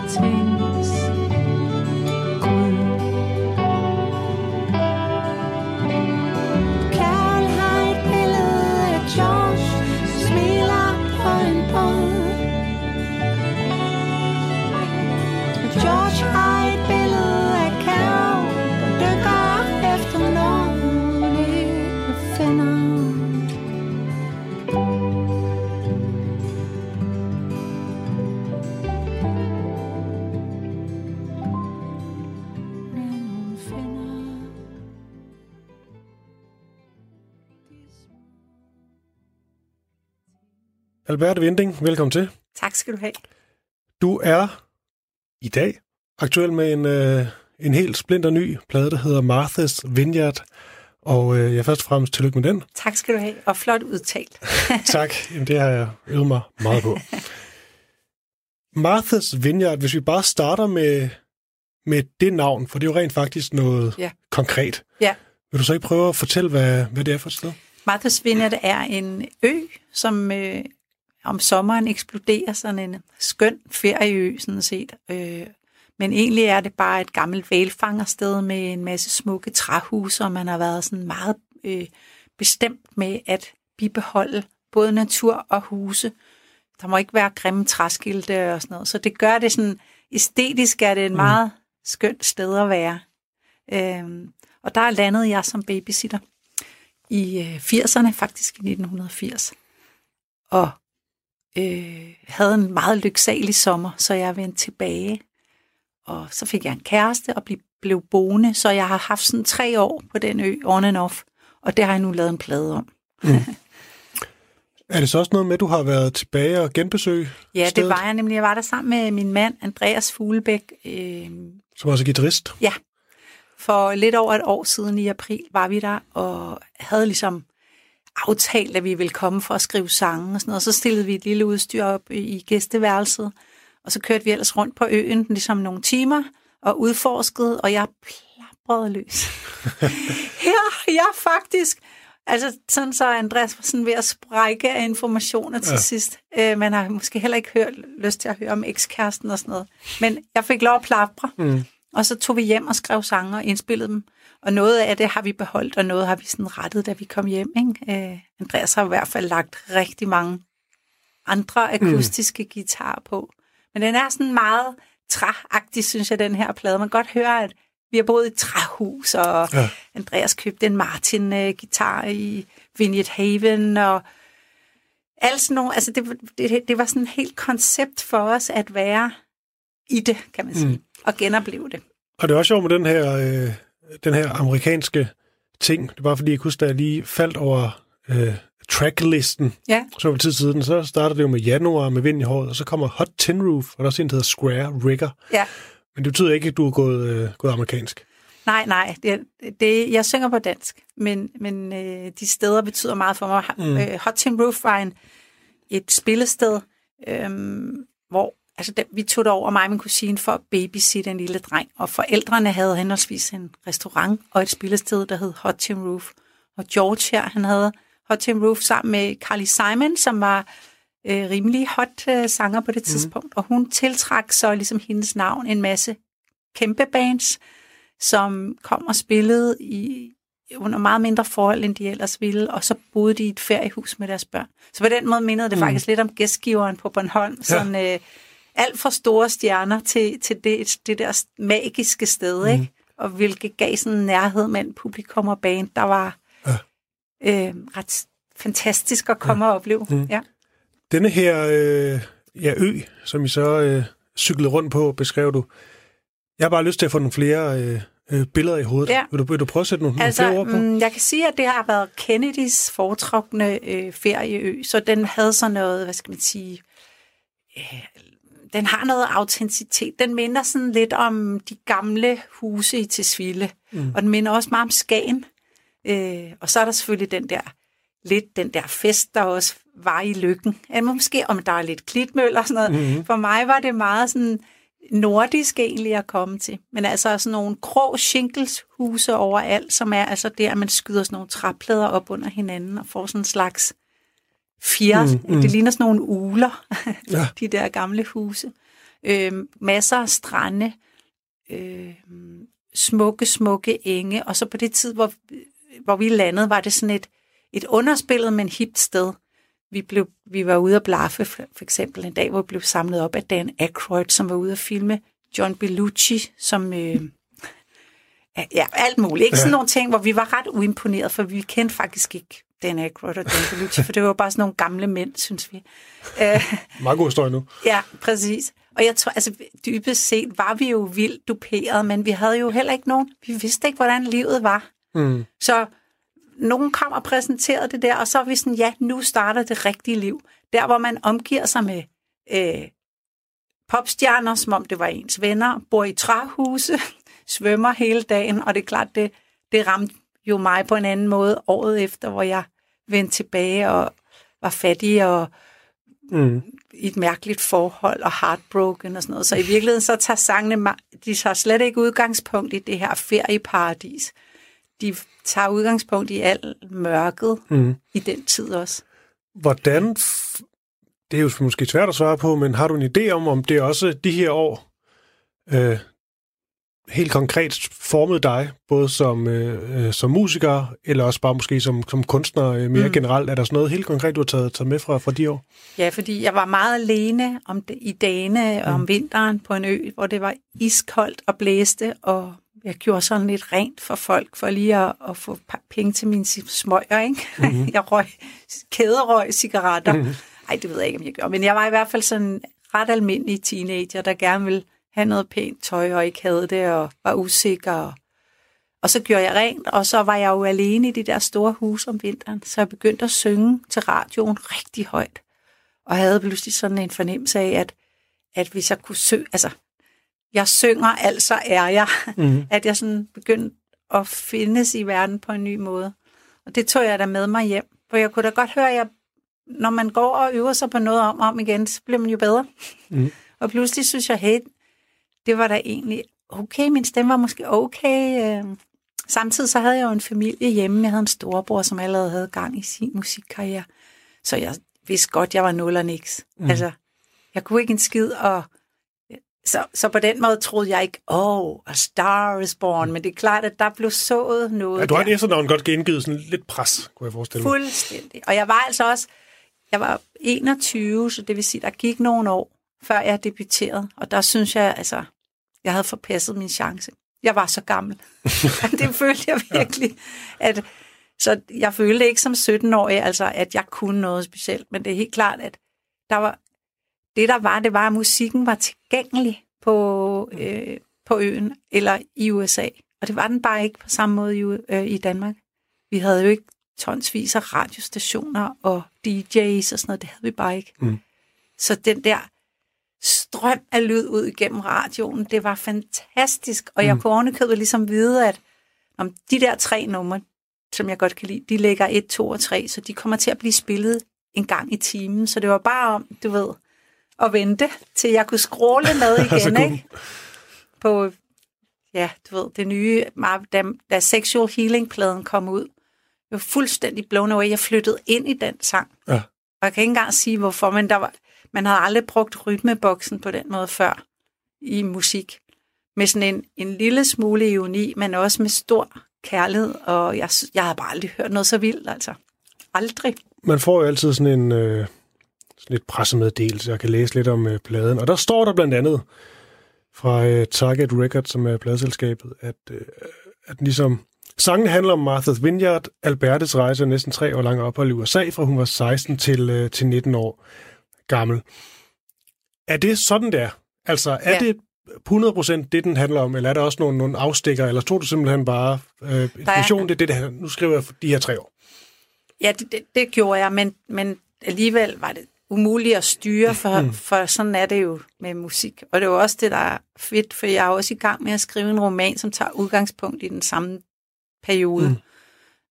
tings Albert Vinding, velkommen til. Tak skal du have. Du er i dag aktuel med en, øh, en helt splinter ny plade, der hedder Martha's Vineyard. Og øh, jeg først og fremmest tillykke med den. Tak skal du have, og flot udtalt. tak. Jamen, det har jeg øvet mig meget på. Martha's Vineyard, hvis vi bare starter med, med det navn, for det er jo rent faktisk noget Ja. konkret. Ja. Vil du så ikke prøve at fortælle, hvad, hvad det er for et sted? Martha's Vineyard er en ø, som øh, om sommeren eksploderer sådan en skøn ferieø, sådan set. Øh, men egentlig er det bare et gammelt valfangersted med en masse smukke træhuse, og man har været sådan meget øh, bestemt med at bibeholde både natur og huse. Der må ikke være grimme træskilte og sådan noget. Så det gør det sådan, æstetisk er det et meget skønt sted at være. Øh, og der landede jeg som babysitter i øh, 80'erne, faktisk i 1980. Og øh, havde en meget lyksalig sommer, så jeg vendte tilbage. Og så fik jeg en kæreste og blev, boende, så jeg har haft sådan tre år på den ø, on and off. Og det har jeg nu lavet en plade om. Er det så også noget med, at du har været tilbage og genbesøg Ja, stedet, det var jeg nemlig. Jeg var der sammen med min mand, Andreas Fuglebæk. Øh, som også er guitarist? Ja, for lidt over et år siden i april var vi der, og havde ligesom aftalt, at vi ville komme for at skrive sange og sådan noget. Så stillede vi et lille udstyr op i gæsteværelset, og så kørte vi ellers rundt på øen ligesom nogle timer og udforskede, og jeg plaprede løs. Her, jeg faktisk... Altså, sådan så Andreas var sådan ved at sprække af informationer til ja. sidst. Øh, man har måske heller ikke hørt, lyst til at høre om ekskæresten og sådan noget. Men jeg fik lov at plapre. Mm. Og så tog vi hjem og skrev sange og indspillede dem. Og noget af det har vi beholdt, og noget har vi sådan rettet, da vi kom hjem. Ikke? Øh, Andreas har i hvert fald lagt rigtig mange andre akustiske mm. guitarer på. Men den er sådan meget træagtig, synes jeg, den her plade. Man kan godt høre, at vi har boet i et træhus, og ja. Andreas købte en Martin-gitar i Vineyard Haven, og alt sådan nogle, altså det, det, det var sådan et helt koncept for os at være i det, kan man sige, mm. og genopleve det. Og det er også sjovt med den her, øh, den her amerikanske ting. Det bare fordi, jeg kunne huske, da jeg lige faldt over øh, tracklisten, Ja, så på tid siden, så starter det jo med januar med vind i håret, og så kommer Hot Tin Roof, og der er også en, der hedder Square Rigger. ja. Men det betyder ikke, at du er gået, øh, gået amerikansk. Nej, nej, det, det, jeg synger på dansk, men, men øh, de steder betyder meget for mig. Mm. Øh, Hot Tin Roof var en, et spillested, øh, hvor altså, der, vi tog over mig og min kusine for at babysitte en lille dreng, og forældrene havde henholdsvis en restaurant og et spillested, der hed Hot Tin Roof. Og George her, han havde Hot Tin Roof sammen med Carly Simon, som var øh, rimelig hot øh, sanger på det tidspunkt, og hun tiltrak så ligesom hendes navn en masse kæmpe bands, som kom og spillede i under meget mindre forhold, end de ellers ville, og så boede de i et feriehus med deres børn. Så på den måde mindede det mm. faktisk lidt om gæstgiveren på Bornholm. Sådan øh, alt for store stjerner til, til det, det der magiske sted, mm. ikke? Og hvilket gav sådan en nærhed mellem publikum og band, der var Ja. øh, ret fantastisk at komme ja. og opleve. Mm. Ja. Denne her øh, ja, ø, som I så øh, cyklede rundt på, beskrev du. Jeg har bare lyst til at få nogle flere øh, øh, billeder i hovedet. Ja. Vil, du, vil du prøve at sætte nogle, Altså, nogle flere ord på? mm, jeg kan sige, at det har været Kennedys foretrukne øh, ferieø, så den havde sådan noget, hvad skal man sige, øh, den har noget autenticitet. Den minder sådan lidt om de gamle huse i Tisvilde, mm. og den minder også meget om Skagen. Øh, og så er der selvfølgelig den der, lidt den der fest, der også var i lykken. Ja, måske om der er lidt klitmøl og sådan noget. Mm-hmm. For mig var det meget sådan nordisk egentlig at komme til. Men altså sådan nogle grå huse overalt, som er altså der, at man skyder sådan nogle træplader op under hinanden og får sådan en slags fjer. Mm, mm. Det ligner sådan nogle uler, Ja. de der gamle huse. Øh, masser af strande, øh, smukke, smukke enge, og så på det tid, hvor, hvor vi landede, var det sådan et, et underspillet, men hipt sted. Vi, blev, vi var ude at blaffe, for, for eksempel en dag, hvor vi blev samlet op af Dan Aykroyd, som var ude at filme John Belushi, som... Øh, ja, ja, alt muligt. Ikke sådan nogle ting, hvor vi var ret uimponeret, for vi kendte faktisk ikke Dan Aykroyd og Dan Belushi, for det var bare sådan nogle gamle mænd, synes vi. Øh, Meget god historie nu. Ja, præcis. Og jeg tror, altså dybest set var vi jo vildt duperet, men vi havde jo heller ikke nogen, vi vidste ikke, hvordan livet var. Mm. Så nogen kom og præsenterede det der, og så er vi sådan, ja, nu starter det rigtige liv. Der, hvor man omgiver sig med øh, popstjerner, som om det var ens venner, bor i træhuse, svømmer hele dagen, og det er klart, det, det ramte jo mig på en anden måde året efter, hvor jeg vendte tilbage og var fattig og Mm. i et mærkeligt forhold og heartbroken og sådan noget. Så i virkeligheden så tager sangene, de tager slet ikke udgangspunkt i det her ferieparadis. De tager udgangspunkt i al mørket Mm. i den tid også. Hvordan, det er jo måske svært at svare på, men har du en idé om, om det også de her år øh, helt konkret formede dig, både som, øh, øh, som musiker, eller også bare måske som, som kunstner øh, mere mm. generelt? Er der sådan noget helt konkret, du har taget, taget med fra, fra de år? Ja, fordi jeg var meget alene om det, i dagene og om vinteren på en ø, hvor det var iskoldt og blæste, og jeg gjorde sådan lidt rent for folk, for lige at, at få penge til mine smøger, ikke? Mm-hmm. jeg røg kæderøg cigaretter. Mm-hmm. Ej, det ved jeg ikke, om jeg gjorde. Men jeg var i hvert fald sådan ret almindelig teenager, der gerne ville have noget pænt tøj, og ikke havde det, og var usikker. Og, og så gjorde jeg rent, og så var jeg jo alene i de der store huse om vinteren, så jeg begyndte at synge til radioen rigtig højt og havde pludselig sådan en fornemmelse af, at, at hvis jeg kunne synge, altså, jeg synger, altså er jeg, mm. at jeg sådan begyndte at findes i verden på en ny måde. Og det tog jeg da med mig hjem, for jeg kunne da godt høre, at jeg, når man går og øver sig på noget om og om igen, så bliver man jo bedre. Mm. Og pludselig synes jeg, hey, det var da egentlig okay, min stemme var måske okay. øh. Samtidig så havde jeg jo en familie hjemme. Jeg havde en storebror, som allerede havde gang i sin musikkarriere. Så jeg vidste godt, jeg var nul og niks. Mm. Altså, jeg kunne ikke en skid, og så, så på den måde troede jeg ikke, oh, a star is born, men det er klart, at der blev sået noget Ja, du har et efternavn godt gengivet sådan lidt pres, kunne jeg forestille mig. Fuldstændig. Og jeg var altså også, jeg var 21, så det vil sige, der gik nogle år, før jeg debuterede. Og der synes jeg, altså, jeg havde forpasset min chance. Jeg var så gammel. det følte jeg virkelig. At, så jeg følte ikke som 17-årig, altså, at jeg kunne noget specielt. Men det er helt klart, at der var, det der var, det var, at musikken var tilgængelig på, øh, på øen eller i USA. Og det var den bare ikke på samme måde i, øh, i Danmark. Vi havde jo ikke tonsvis af radiostationer og DJ's og sådan noget. Det havde vi bare ikke. Mm. Så den der strøm af lyd ud igennem radioen, det var fantastisk. Og jeg kunne ovenikøbet ligesom vide, at om de der tre numre, som jeg godt kan lide, de ligger 1, 2 og 3, så de kommer til at blive spillet en gang i timen. Så det var bare om, du ved, at vente, til jeg kunne scrolle med Så igen, ikke? På, ja, du ved, det nye, da, da Sexual Healing-pladen kom ud. Jeg var fuldstændig blown away. Jeg flyttede ind i den sang. Ja. Og jeg kan ikke engang sige, hvorfor, men der var, man havde aldrig brugt rytmeboksen på den måde før i musik. med sådan en, en lille smule ironi, men også med stor kærlighed, og jeg, jeg har bare aldrig hørt noget så vildt, altså. Aldrig. Man får jo altid sådan en øh, sådan et pressemeddelelse, jeg kan læse lidt om øh, pladen. Og der står der blandt andet fra øh, Target Records, som er pladselskabet, at, øh, at ligesom sangen handler om Martha's Vineyard, Albertes rejse og næsten tre år lang ophold i USA, fra hun var 16 til, øh, til 19 år gammel. Er det sådan der? Altså, er Ja. det 100% det, den handler om, eller er der også nogle, nogle afstikker, eller tror du simpelthen bare, øh, information, det er det, det Nu skriver jeg for de her tre år. Ja, det, det, det gjorde jeg, men, men alligevel var det umuligt at styre, for, for sådan er det jo med musik. Og det er jo også det, der er fedt, for jeg er også i gang med at skrive en roman, som tager udgangspunkt i den samme periode. Mm.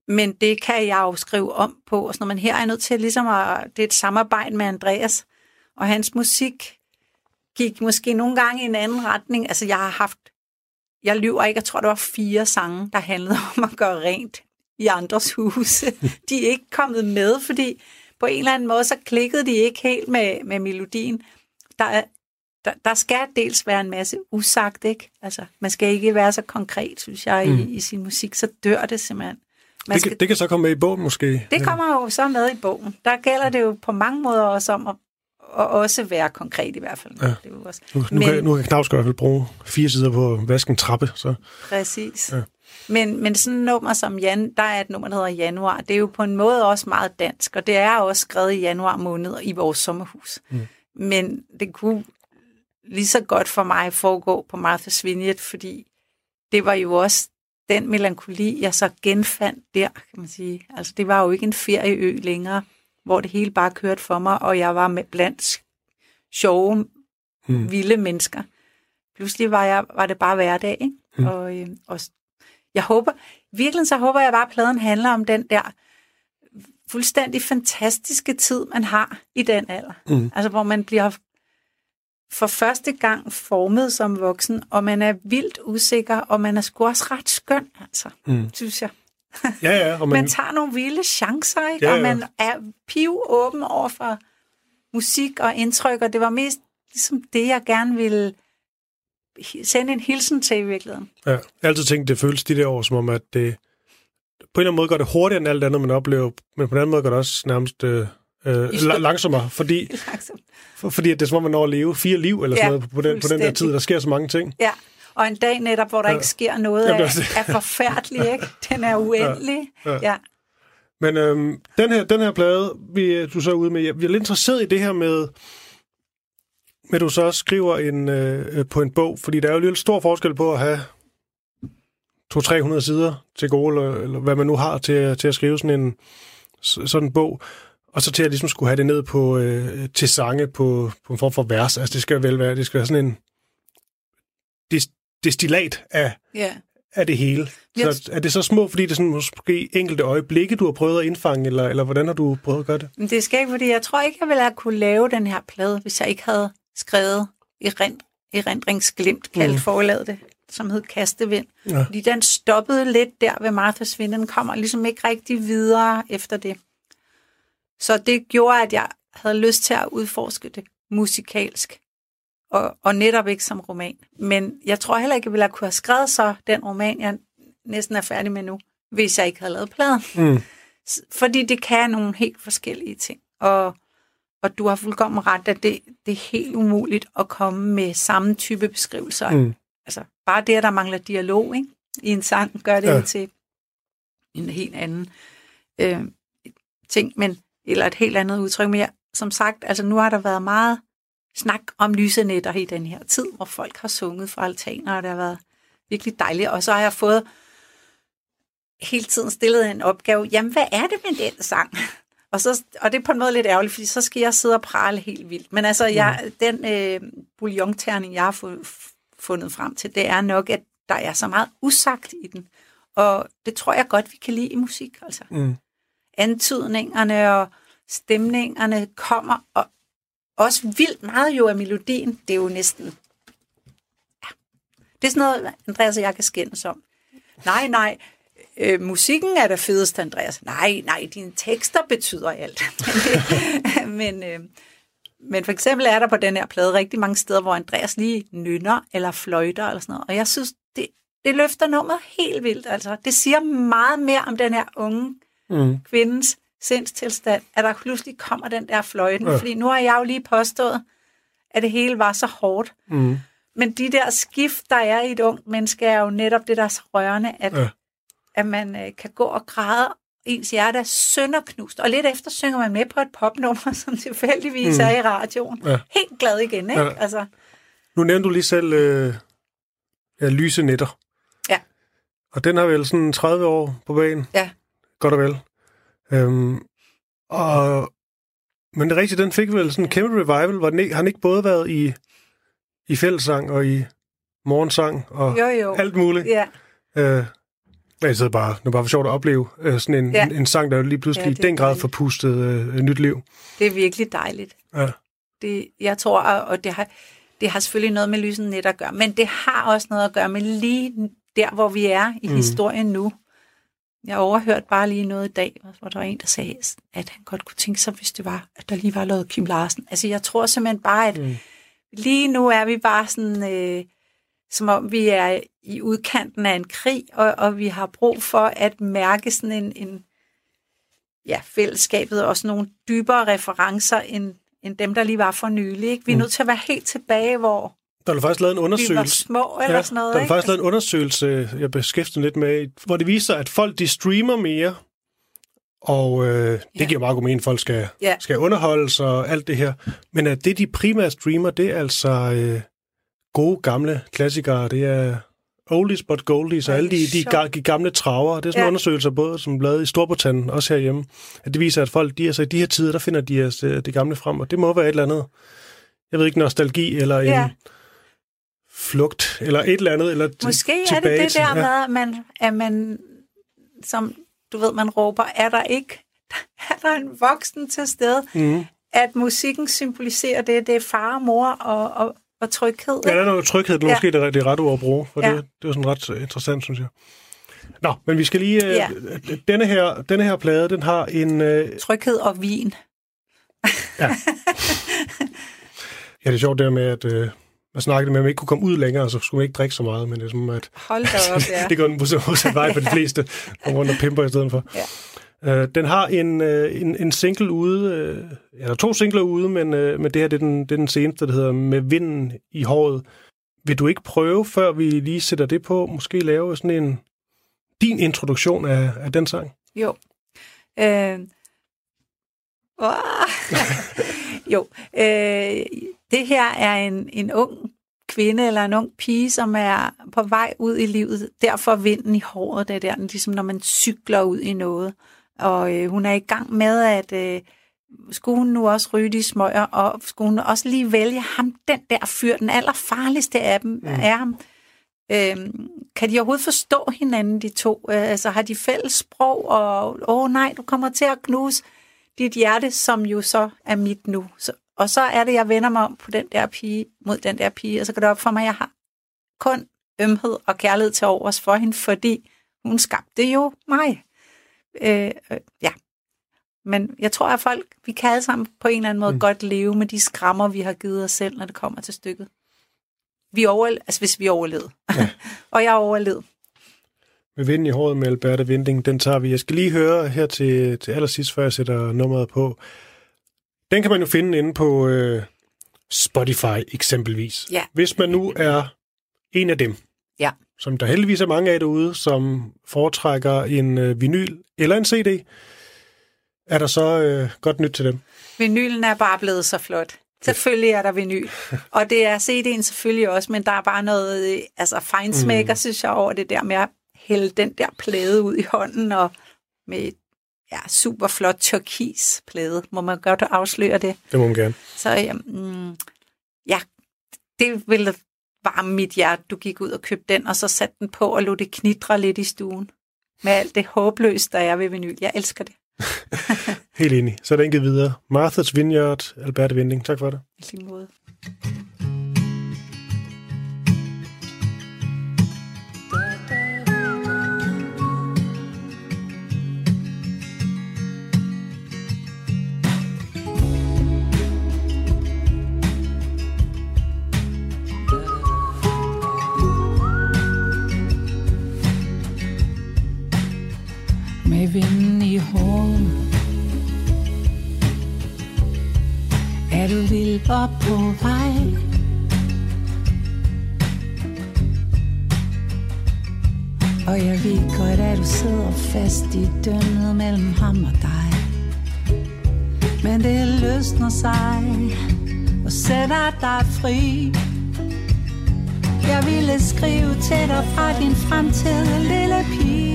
Men det kan jeg jo skrive om på, og sådan. Men her er jeg nødt til ligesom at... Det er et samarbejde med Andreas, og hans musik gik måske nogle gange i en anden retning. Altså, jeg har haft... Jeg lyver ikke, jeg tror, der var fire sange, der handlede om at gøre rent i andres huse. De er ikke kommet med, fordi på en eller anden måde, så klikkede de ikke helt med, med melodien. Der, er, der, der skal dels være en masse usagt, ikke? Altså, man skal ikke være så konkret, synes jeg, mm. i, i sin musik, så dør det simpelthen. Man Det skal, kan, det kan så komme med i bogen måske. det kommer jo så med i bogen. Der gælder det jo på mange måder også om at, at også være konkret i hvert fald. Ja. Det er jo også. Nu, nu, kan, nu kan Knavsgaard i hvert fald bruge fire sider på at vaske en trappe. Så. Præcis. Ja. Men, men sådan et nummer som Jan, der er et nummer, der hedder Januar, det er jo på en måde også meget dansk, og det er også skrevet i januar måned i vores sommerhus. Mm. Men det kunne lige så godt for mig foregå på Martha's Vineyard, fordi det var jo også den melankoli, jeg så genfandt der, kan man sige. Altså, det var jo ikke en ferieø længere, hvor det hele bare kørte for mig, og jeg var med blandt sjove, mm. vilde mennesker. Pludselig var, jeg, var det bare hverdag, ikke? Mm. Og, øh, og jeg håber, virkelig så håber jeg bare, at pladen handler om den der fuldstændig fantastiske tid, man har i den alder. Mm. Altså, hvor man bliver for første gang formet som voksen, og man er vildt usikker, og man er sgu også ret skøn, altså, mm. synes jeg. Ja, ja. Og Man man, tager nogle vilde chancer, ikke? Ja, og ja. man er piv åben over for musik og indtryk, og det var mest ligesom det, jeg gerne ville sende en hilsen til i virkeligheden. ja, jeg har altid tænkt, det føles de der år, som om, at det på en eller anden måde går det hurtigere end alt andet, man oplever, men på den anden måde går det også nærmest øh, øh, la- langsommere, fordi, Langsomt. for, fordi det er som om, man når at leve fire liv eller sådan Ja, noget på den, på den der tid. Der sker så mange ting. Ja, og en dag netop, hvor der Ja. ikke sker noget, Jamen, er, er er forfærdelig, ikke? Den er uendelig. Ja. Ja. ja. Men øhm, den, her, den her plade, vi, du så er ude med, jeg, vi er lidt interesseret i det her med, med du så skriver en, øh, øh, på en bog, fordi der er jo lidt stor forskel på at have 200-300 sider til gode, eller, eller hvad man nu har til, at- til at skrive sådan en, sådan en bog, og så til at ligesom skulle have det ned på, øh, til sange på, på en form for vers. Altså det skal vel være, det skal være sådan en des- destillat af, ja. af det hele. Jeg- Så er det så små, fordi det er sådan måske enkelte øjeblikke, du har prøvet at indfange, eller, eller hvordan har du prøvet at gøre det? Men det skal ikke, fordi jeg tror ikke, jeg ville have kunne lave den her plade, hvis jeg ikke havde skrevet erindringsglimt, erindringsglimt kaldt mm. forladet det, som hed Kastevind. Ja. Fordi den stoppede lidt der ved Martha's Vind. Den kommer ligesom ikke rigtig videre efter det. Så det gjorde, at jeg havde lyst til at udforske det musikalsk. Og, og netop ikke som roman. Men jeg tror heller ikke, jeg ville have kunne have skrevet så den roman, jeg næsten er færdig med nu, hvis jeg ikke havde lavet pladen. Mm. Fordi det kan nogle helt forskellige ting. Og, og du har fuldkommen ret, at det, det er helt umuligt at komme med samme type beskrivelser. Mm. Altså, bare det, at der mangler dialog ikke? i en sang, gør det ja. til en helt anden øh, ting, men, eller et helt andet udtryk. Men jeg, som sagt, altså nu har der været meget snak om lysenetter i den her tid, hvor folk har sunget fra altaner, og det har været virkelig dejligt. Og så har jeg fået hele tiden stillet en opgave, jamen hvad er det med den sang? Og, så, og det er på en måde lidt ærgerligt, fordi så skal jeg sidde og prale helt vildt. Men altså, jeg, den øh, bouillonterning, jeg har fu- fundet frem til, det er nok, at der er så meget usagt i den. Og det tror jeg godt, vi kan lide i musik. Altså. Mm. Antydningerne og stemningerne kommer, og også vildt meget jo af melodien. Det er jo næsten... Ja. Det er sådan noget, Andreas og jeg kan skændes om. Nej, nej, øh, musikken er der fedest, Andreas. Nej, nej, dine tekster betyder alt. men øh, Men for eksempel er der på den her plade rigtig mange steder, hvor Andreas lige nynner eller fløjter eller sådan noget. Og jeg synes, det, det løfter nummeret helt vildt. Altså. Det siger meget mere om den her unge Mm. kvindens sindstilstand, at der pludselig kommer den der fløjten. Ja. Fordi nu har jeg jo lige påstået, at det hele var så hårdt. Mm. Men de der skift, der er i et ungt menneske, er jo netop det, der er så rørende, at, ja. at man øh, kan gå og græde, ens hjerte er sønderknust. Og lidt efter synger man med på et popnummer, som tilfældigvis mm. er i radioen. Ja. Helt glad igen, ikke? Ja. Altså, Nu nævnte du lige selv øh, ja, Lyse Netter. Ja. Og den har vel sådan 30 år på banen. Ja. Godt og vel. Øhm, og, men det rigtigt, den fik vel sådan en kæmpe revival, hvor den ikke, har den ikke både været i, i fællessang og i morgensang og jo, jo. alt muligt. Ja, Øh, jeg sidder bare, er bare for sjovt at opleve øh, sådan en, ja. En, en sang, der lige pludselig Ja, i den grad dejligt. får pustet øh, nyt liv. det er virkelig dejligt. Ja. Det, jeg tror, og det har, det har selvfølgelig noget med lysen net at gøre, men det har også noget at gøre med lige der, hvor vi er i mm. historien nu. Jeg overhørte bare lige noget i dag, hvor der var en, der sagde, at han godt kunne tænke sig, hvis det var, at der lige var noget Kim Larsen. Altså, jeg tror simpelthen bare, at Mm. lige nu er vi bare sådan, øh, som om vi er i udkanten af en krig, og, og vi har brug for at mærke sådan en, en ja, fællesskabet og sådan nogle dybere referencer, end, end dem, der lige var for nylig. Ikke? Vi er Mm. nødt til at være helt tilbage, hvor Der er faktisk lavet en vi var undersøgelse. små eller Ja, sådan noget. der er ikke? faktisk lavet en undersøgelse, jeg beskæftiger mig lidt med, hvor det viser, at folk de streamer mere, og øh, det Ja. giver meget god mening, at folk skal, Ja. skal underholdes og alt det her. Men at det, de primært streamer, det er altså øh, gode gamle klassikere. Det er oldies but goldies, og alle de, de, de gamle traver. Det er sådan ja. Undersøgelser, både som lavet i Storbritannien, også herhjemme. At det viser, at folk, de, altså, i de her tider, der finder de altså, det gamle frem, og det må være et eller andet, jeg ved ikke, nostalgi, eller en Ja. Flugt, eller et eller andet, eller Måske er det det der ja. med, at man, at man, som du ved, man råber, er der ikke er der en voksen til stede, Mhm. at musikken symboliserer det, det er far og mor og, og, og tryghed. Ja, der er noget tryghed, det er Ja. måske det, det er ret ord at bruge, for Ja. det, det er sådan ret øh, interessant, synes jeg. Nå, men vi skal lige... Øh, Ja. denne, her, denne her plade, den har en... Øh, Tryghed og vin. ja, det er sjovt der med, at øh, man snakkede med, at man ikke kunne komme ud længere, så skulle man ikke drikke så meget, men det er som, at Hold da op, ja. det går den modsat vej for de fleste, og rundt og pimper i stedet for. Ja. Øh, den har en, øh, en, en single ude, øh, ja, der er to singler ude, men, øh, men det her det er, den, det er den seneste, der hedder Med vinden i håret. Vil du ikke prøve, før vi lige sætter det på, måske lave sådan en din introduktion af, af den sang? Jo. Øh, oh, jo. Øh, det her er en, en ung kvinde eller en ung pige, som er på vej ud i livet. Derfor vinden i håret, det er der, ligesom når man cykler ud i noget. Og øh, hun er i gang med, at øh, skulle hun nu også ryge de smøger, og skulle hun også lige vælge ham, den der fyr, den allerfarligste af dem, mm. er ham. Øhm, kan de overhovedet forstå hinanden, de to? Øh, altså har de fælles sprog, og åh nej, du kommer til at knuse dit hjerte, som jo så er mit nu. Så, og så er det, jeg vender mig om på den der pige, mod den der pige, og så går det op for mig, at jeg har kun ømhed og kærlighed til overs for hende, fordi hun skabte jo mig. Øh, øh, ja. Men jeg tror, at folk, vi kan alle sammen på en eller anden måde mm. godt leve med de skrammer, vi har givet os selv, når det kommer til stykket. Vi overle- altså hvis vi overlevede. Ja. og jeg overlevede. Med vinden i håret med Alberta Vinding, den tager vi. Jeg skal lige høre her til, til allersidst, før jeg sætter nummeret på. Den kan man jo finde inde på øh, Spotify eksempelvis. Ja. Hvis man nu er en af dem, Ja. som der heldigvis er mange af derude, som foretrækker en øh, vinyl eller en CD, er der så øh, godt nyt til dem. Vinylen er bare blevet så flot. Selvfølgelig er der vinyl. Og det er CD'en selvfølgelig også, men der er bare noget øh, altså fejnsmækker, mm. synes jeg, over det der med at hælde den der plade ud i hånden, og med ja, super flot turkis plade. Må man godt afsløre det? Det må man gerne. Så ja, mm, ja, det ville varme mit hjerte, du gik ud og købte den, og så satte den på og lod det knitre lidt i stuen. Med alt det håbløse, der er ved vinyl. Jeg elsker det. Helt enig. Så er den givet videre. Martha's Vineyard, Alberta Vinding. Tak for det. I lige måde. Vinden i håret Er du vild op på vej? Og jeg ved godt, at du sidder fast i dønnet mellem ham og dig. Men det løsner sig og sætter dig fri. Jeg ville skrive til dig fra din fremtid, lille pige.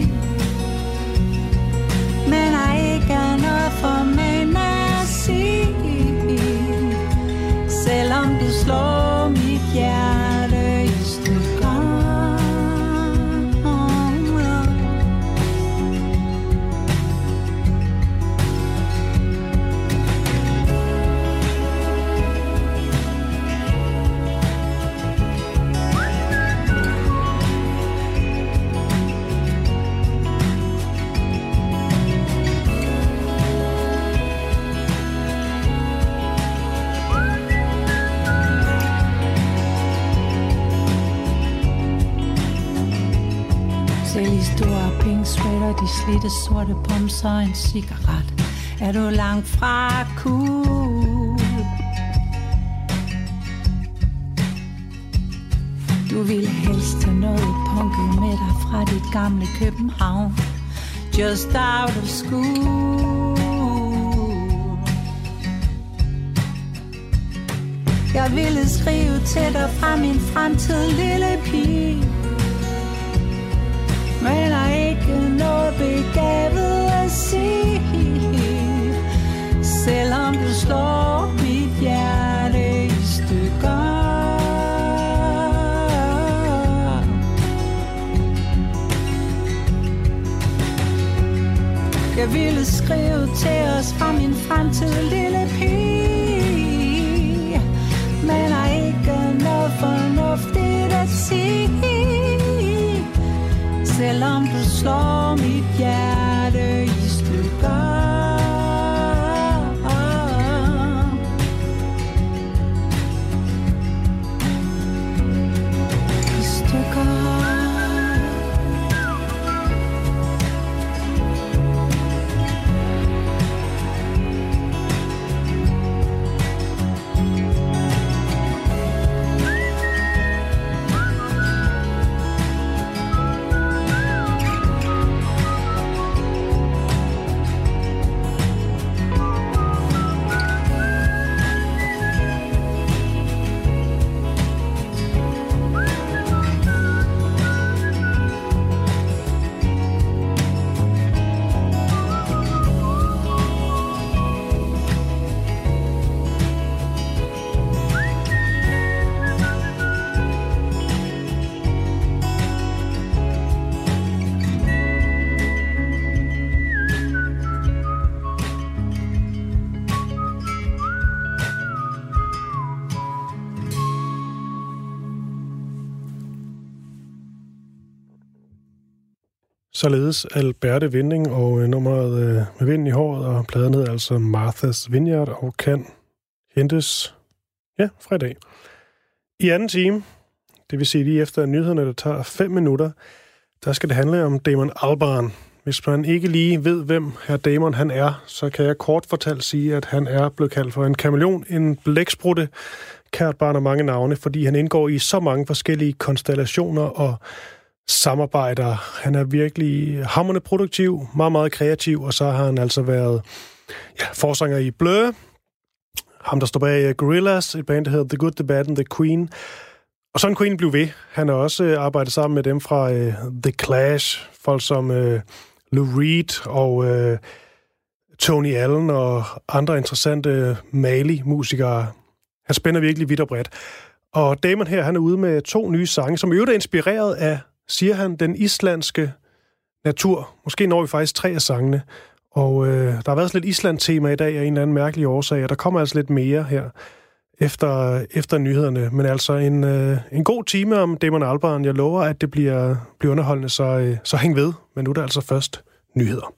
Men jeg ikke er noget for mig at sige. Selvom du slår mit hjerte. Pink de slidte sorte pomser en cigaret. Er du langt fra cool? Du ville helst have noget punket med dig fra dit gamle København. Just out of school. Jeg ville skrive til dig fra min fremtid, lille pige. Men der er ikke noget begavet at se. Selvom du slår mit hjerte i stykker. Jeg ville skrive til os fra min fremtid, lille pige. Slår mit hjerte i stykker. Således Alberte Vinding og øh, nummeret øh, med vind i håret, og pladen hedder altså Martha's Vineyard og kan hentes ja, fra i dag. I anden time, det vil sige lige efter nyhederne, der tager 5 minutter, der skal det handle om Damon Albarn. Hvis man ikke lige ved, hvem her Damon han er, så kan jeg kort fortalt sige, at han er blevet kaldt for en kameleon, en blæksprutte, kært barn af mange navne, fordi han indgår i så mange forskellige konstellationer og samarbejder. Han er virkelig hammerne produktiv, meget, meget kreativ, og så har han altså været ja, forsanger i Blø, ham der står bag øh, Gorillaz, et band, der hedder The Good, The Bad and The Queen. Og sådan Queen blev ved. Han har også øh, arbejdet sammen med dem fra øh, The Clash, folk som øh, Lou Reed og øh, Tony Allen og andre interessante Mali-musikere. Han spænder virkelig vidt og bredt. Og Damon her, han er ude med to nye sange, som i øvrigt er inspireret af, siger han, den islandske natur. Måske når vi faktisk tre af sangene. Og øh, der har været sådan lidt Island-tema i dag af en eller anden mærkelig årsag, og der kommer altså lidt mere her efter, efter nyhederne. Men altså en, øh, en god time om Damon Albarn. Jeg lover, at det bliver, bliver underholdende, så, øh, så hæng ved. Men nu er der altså først nyheder.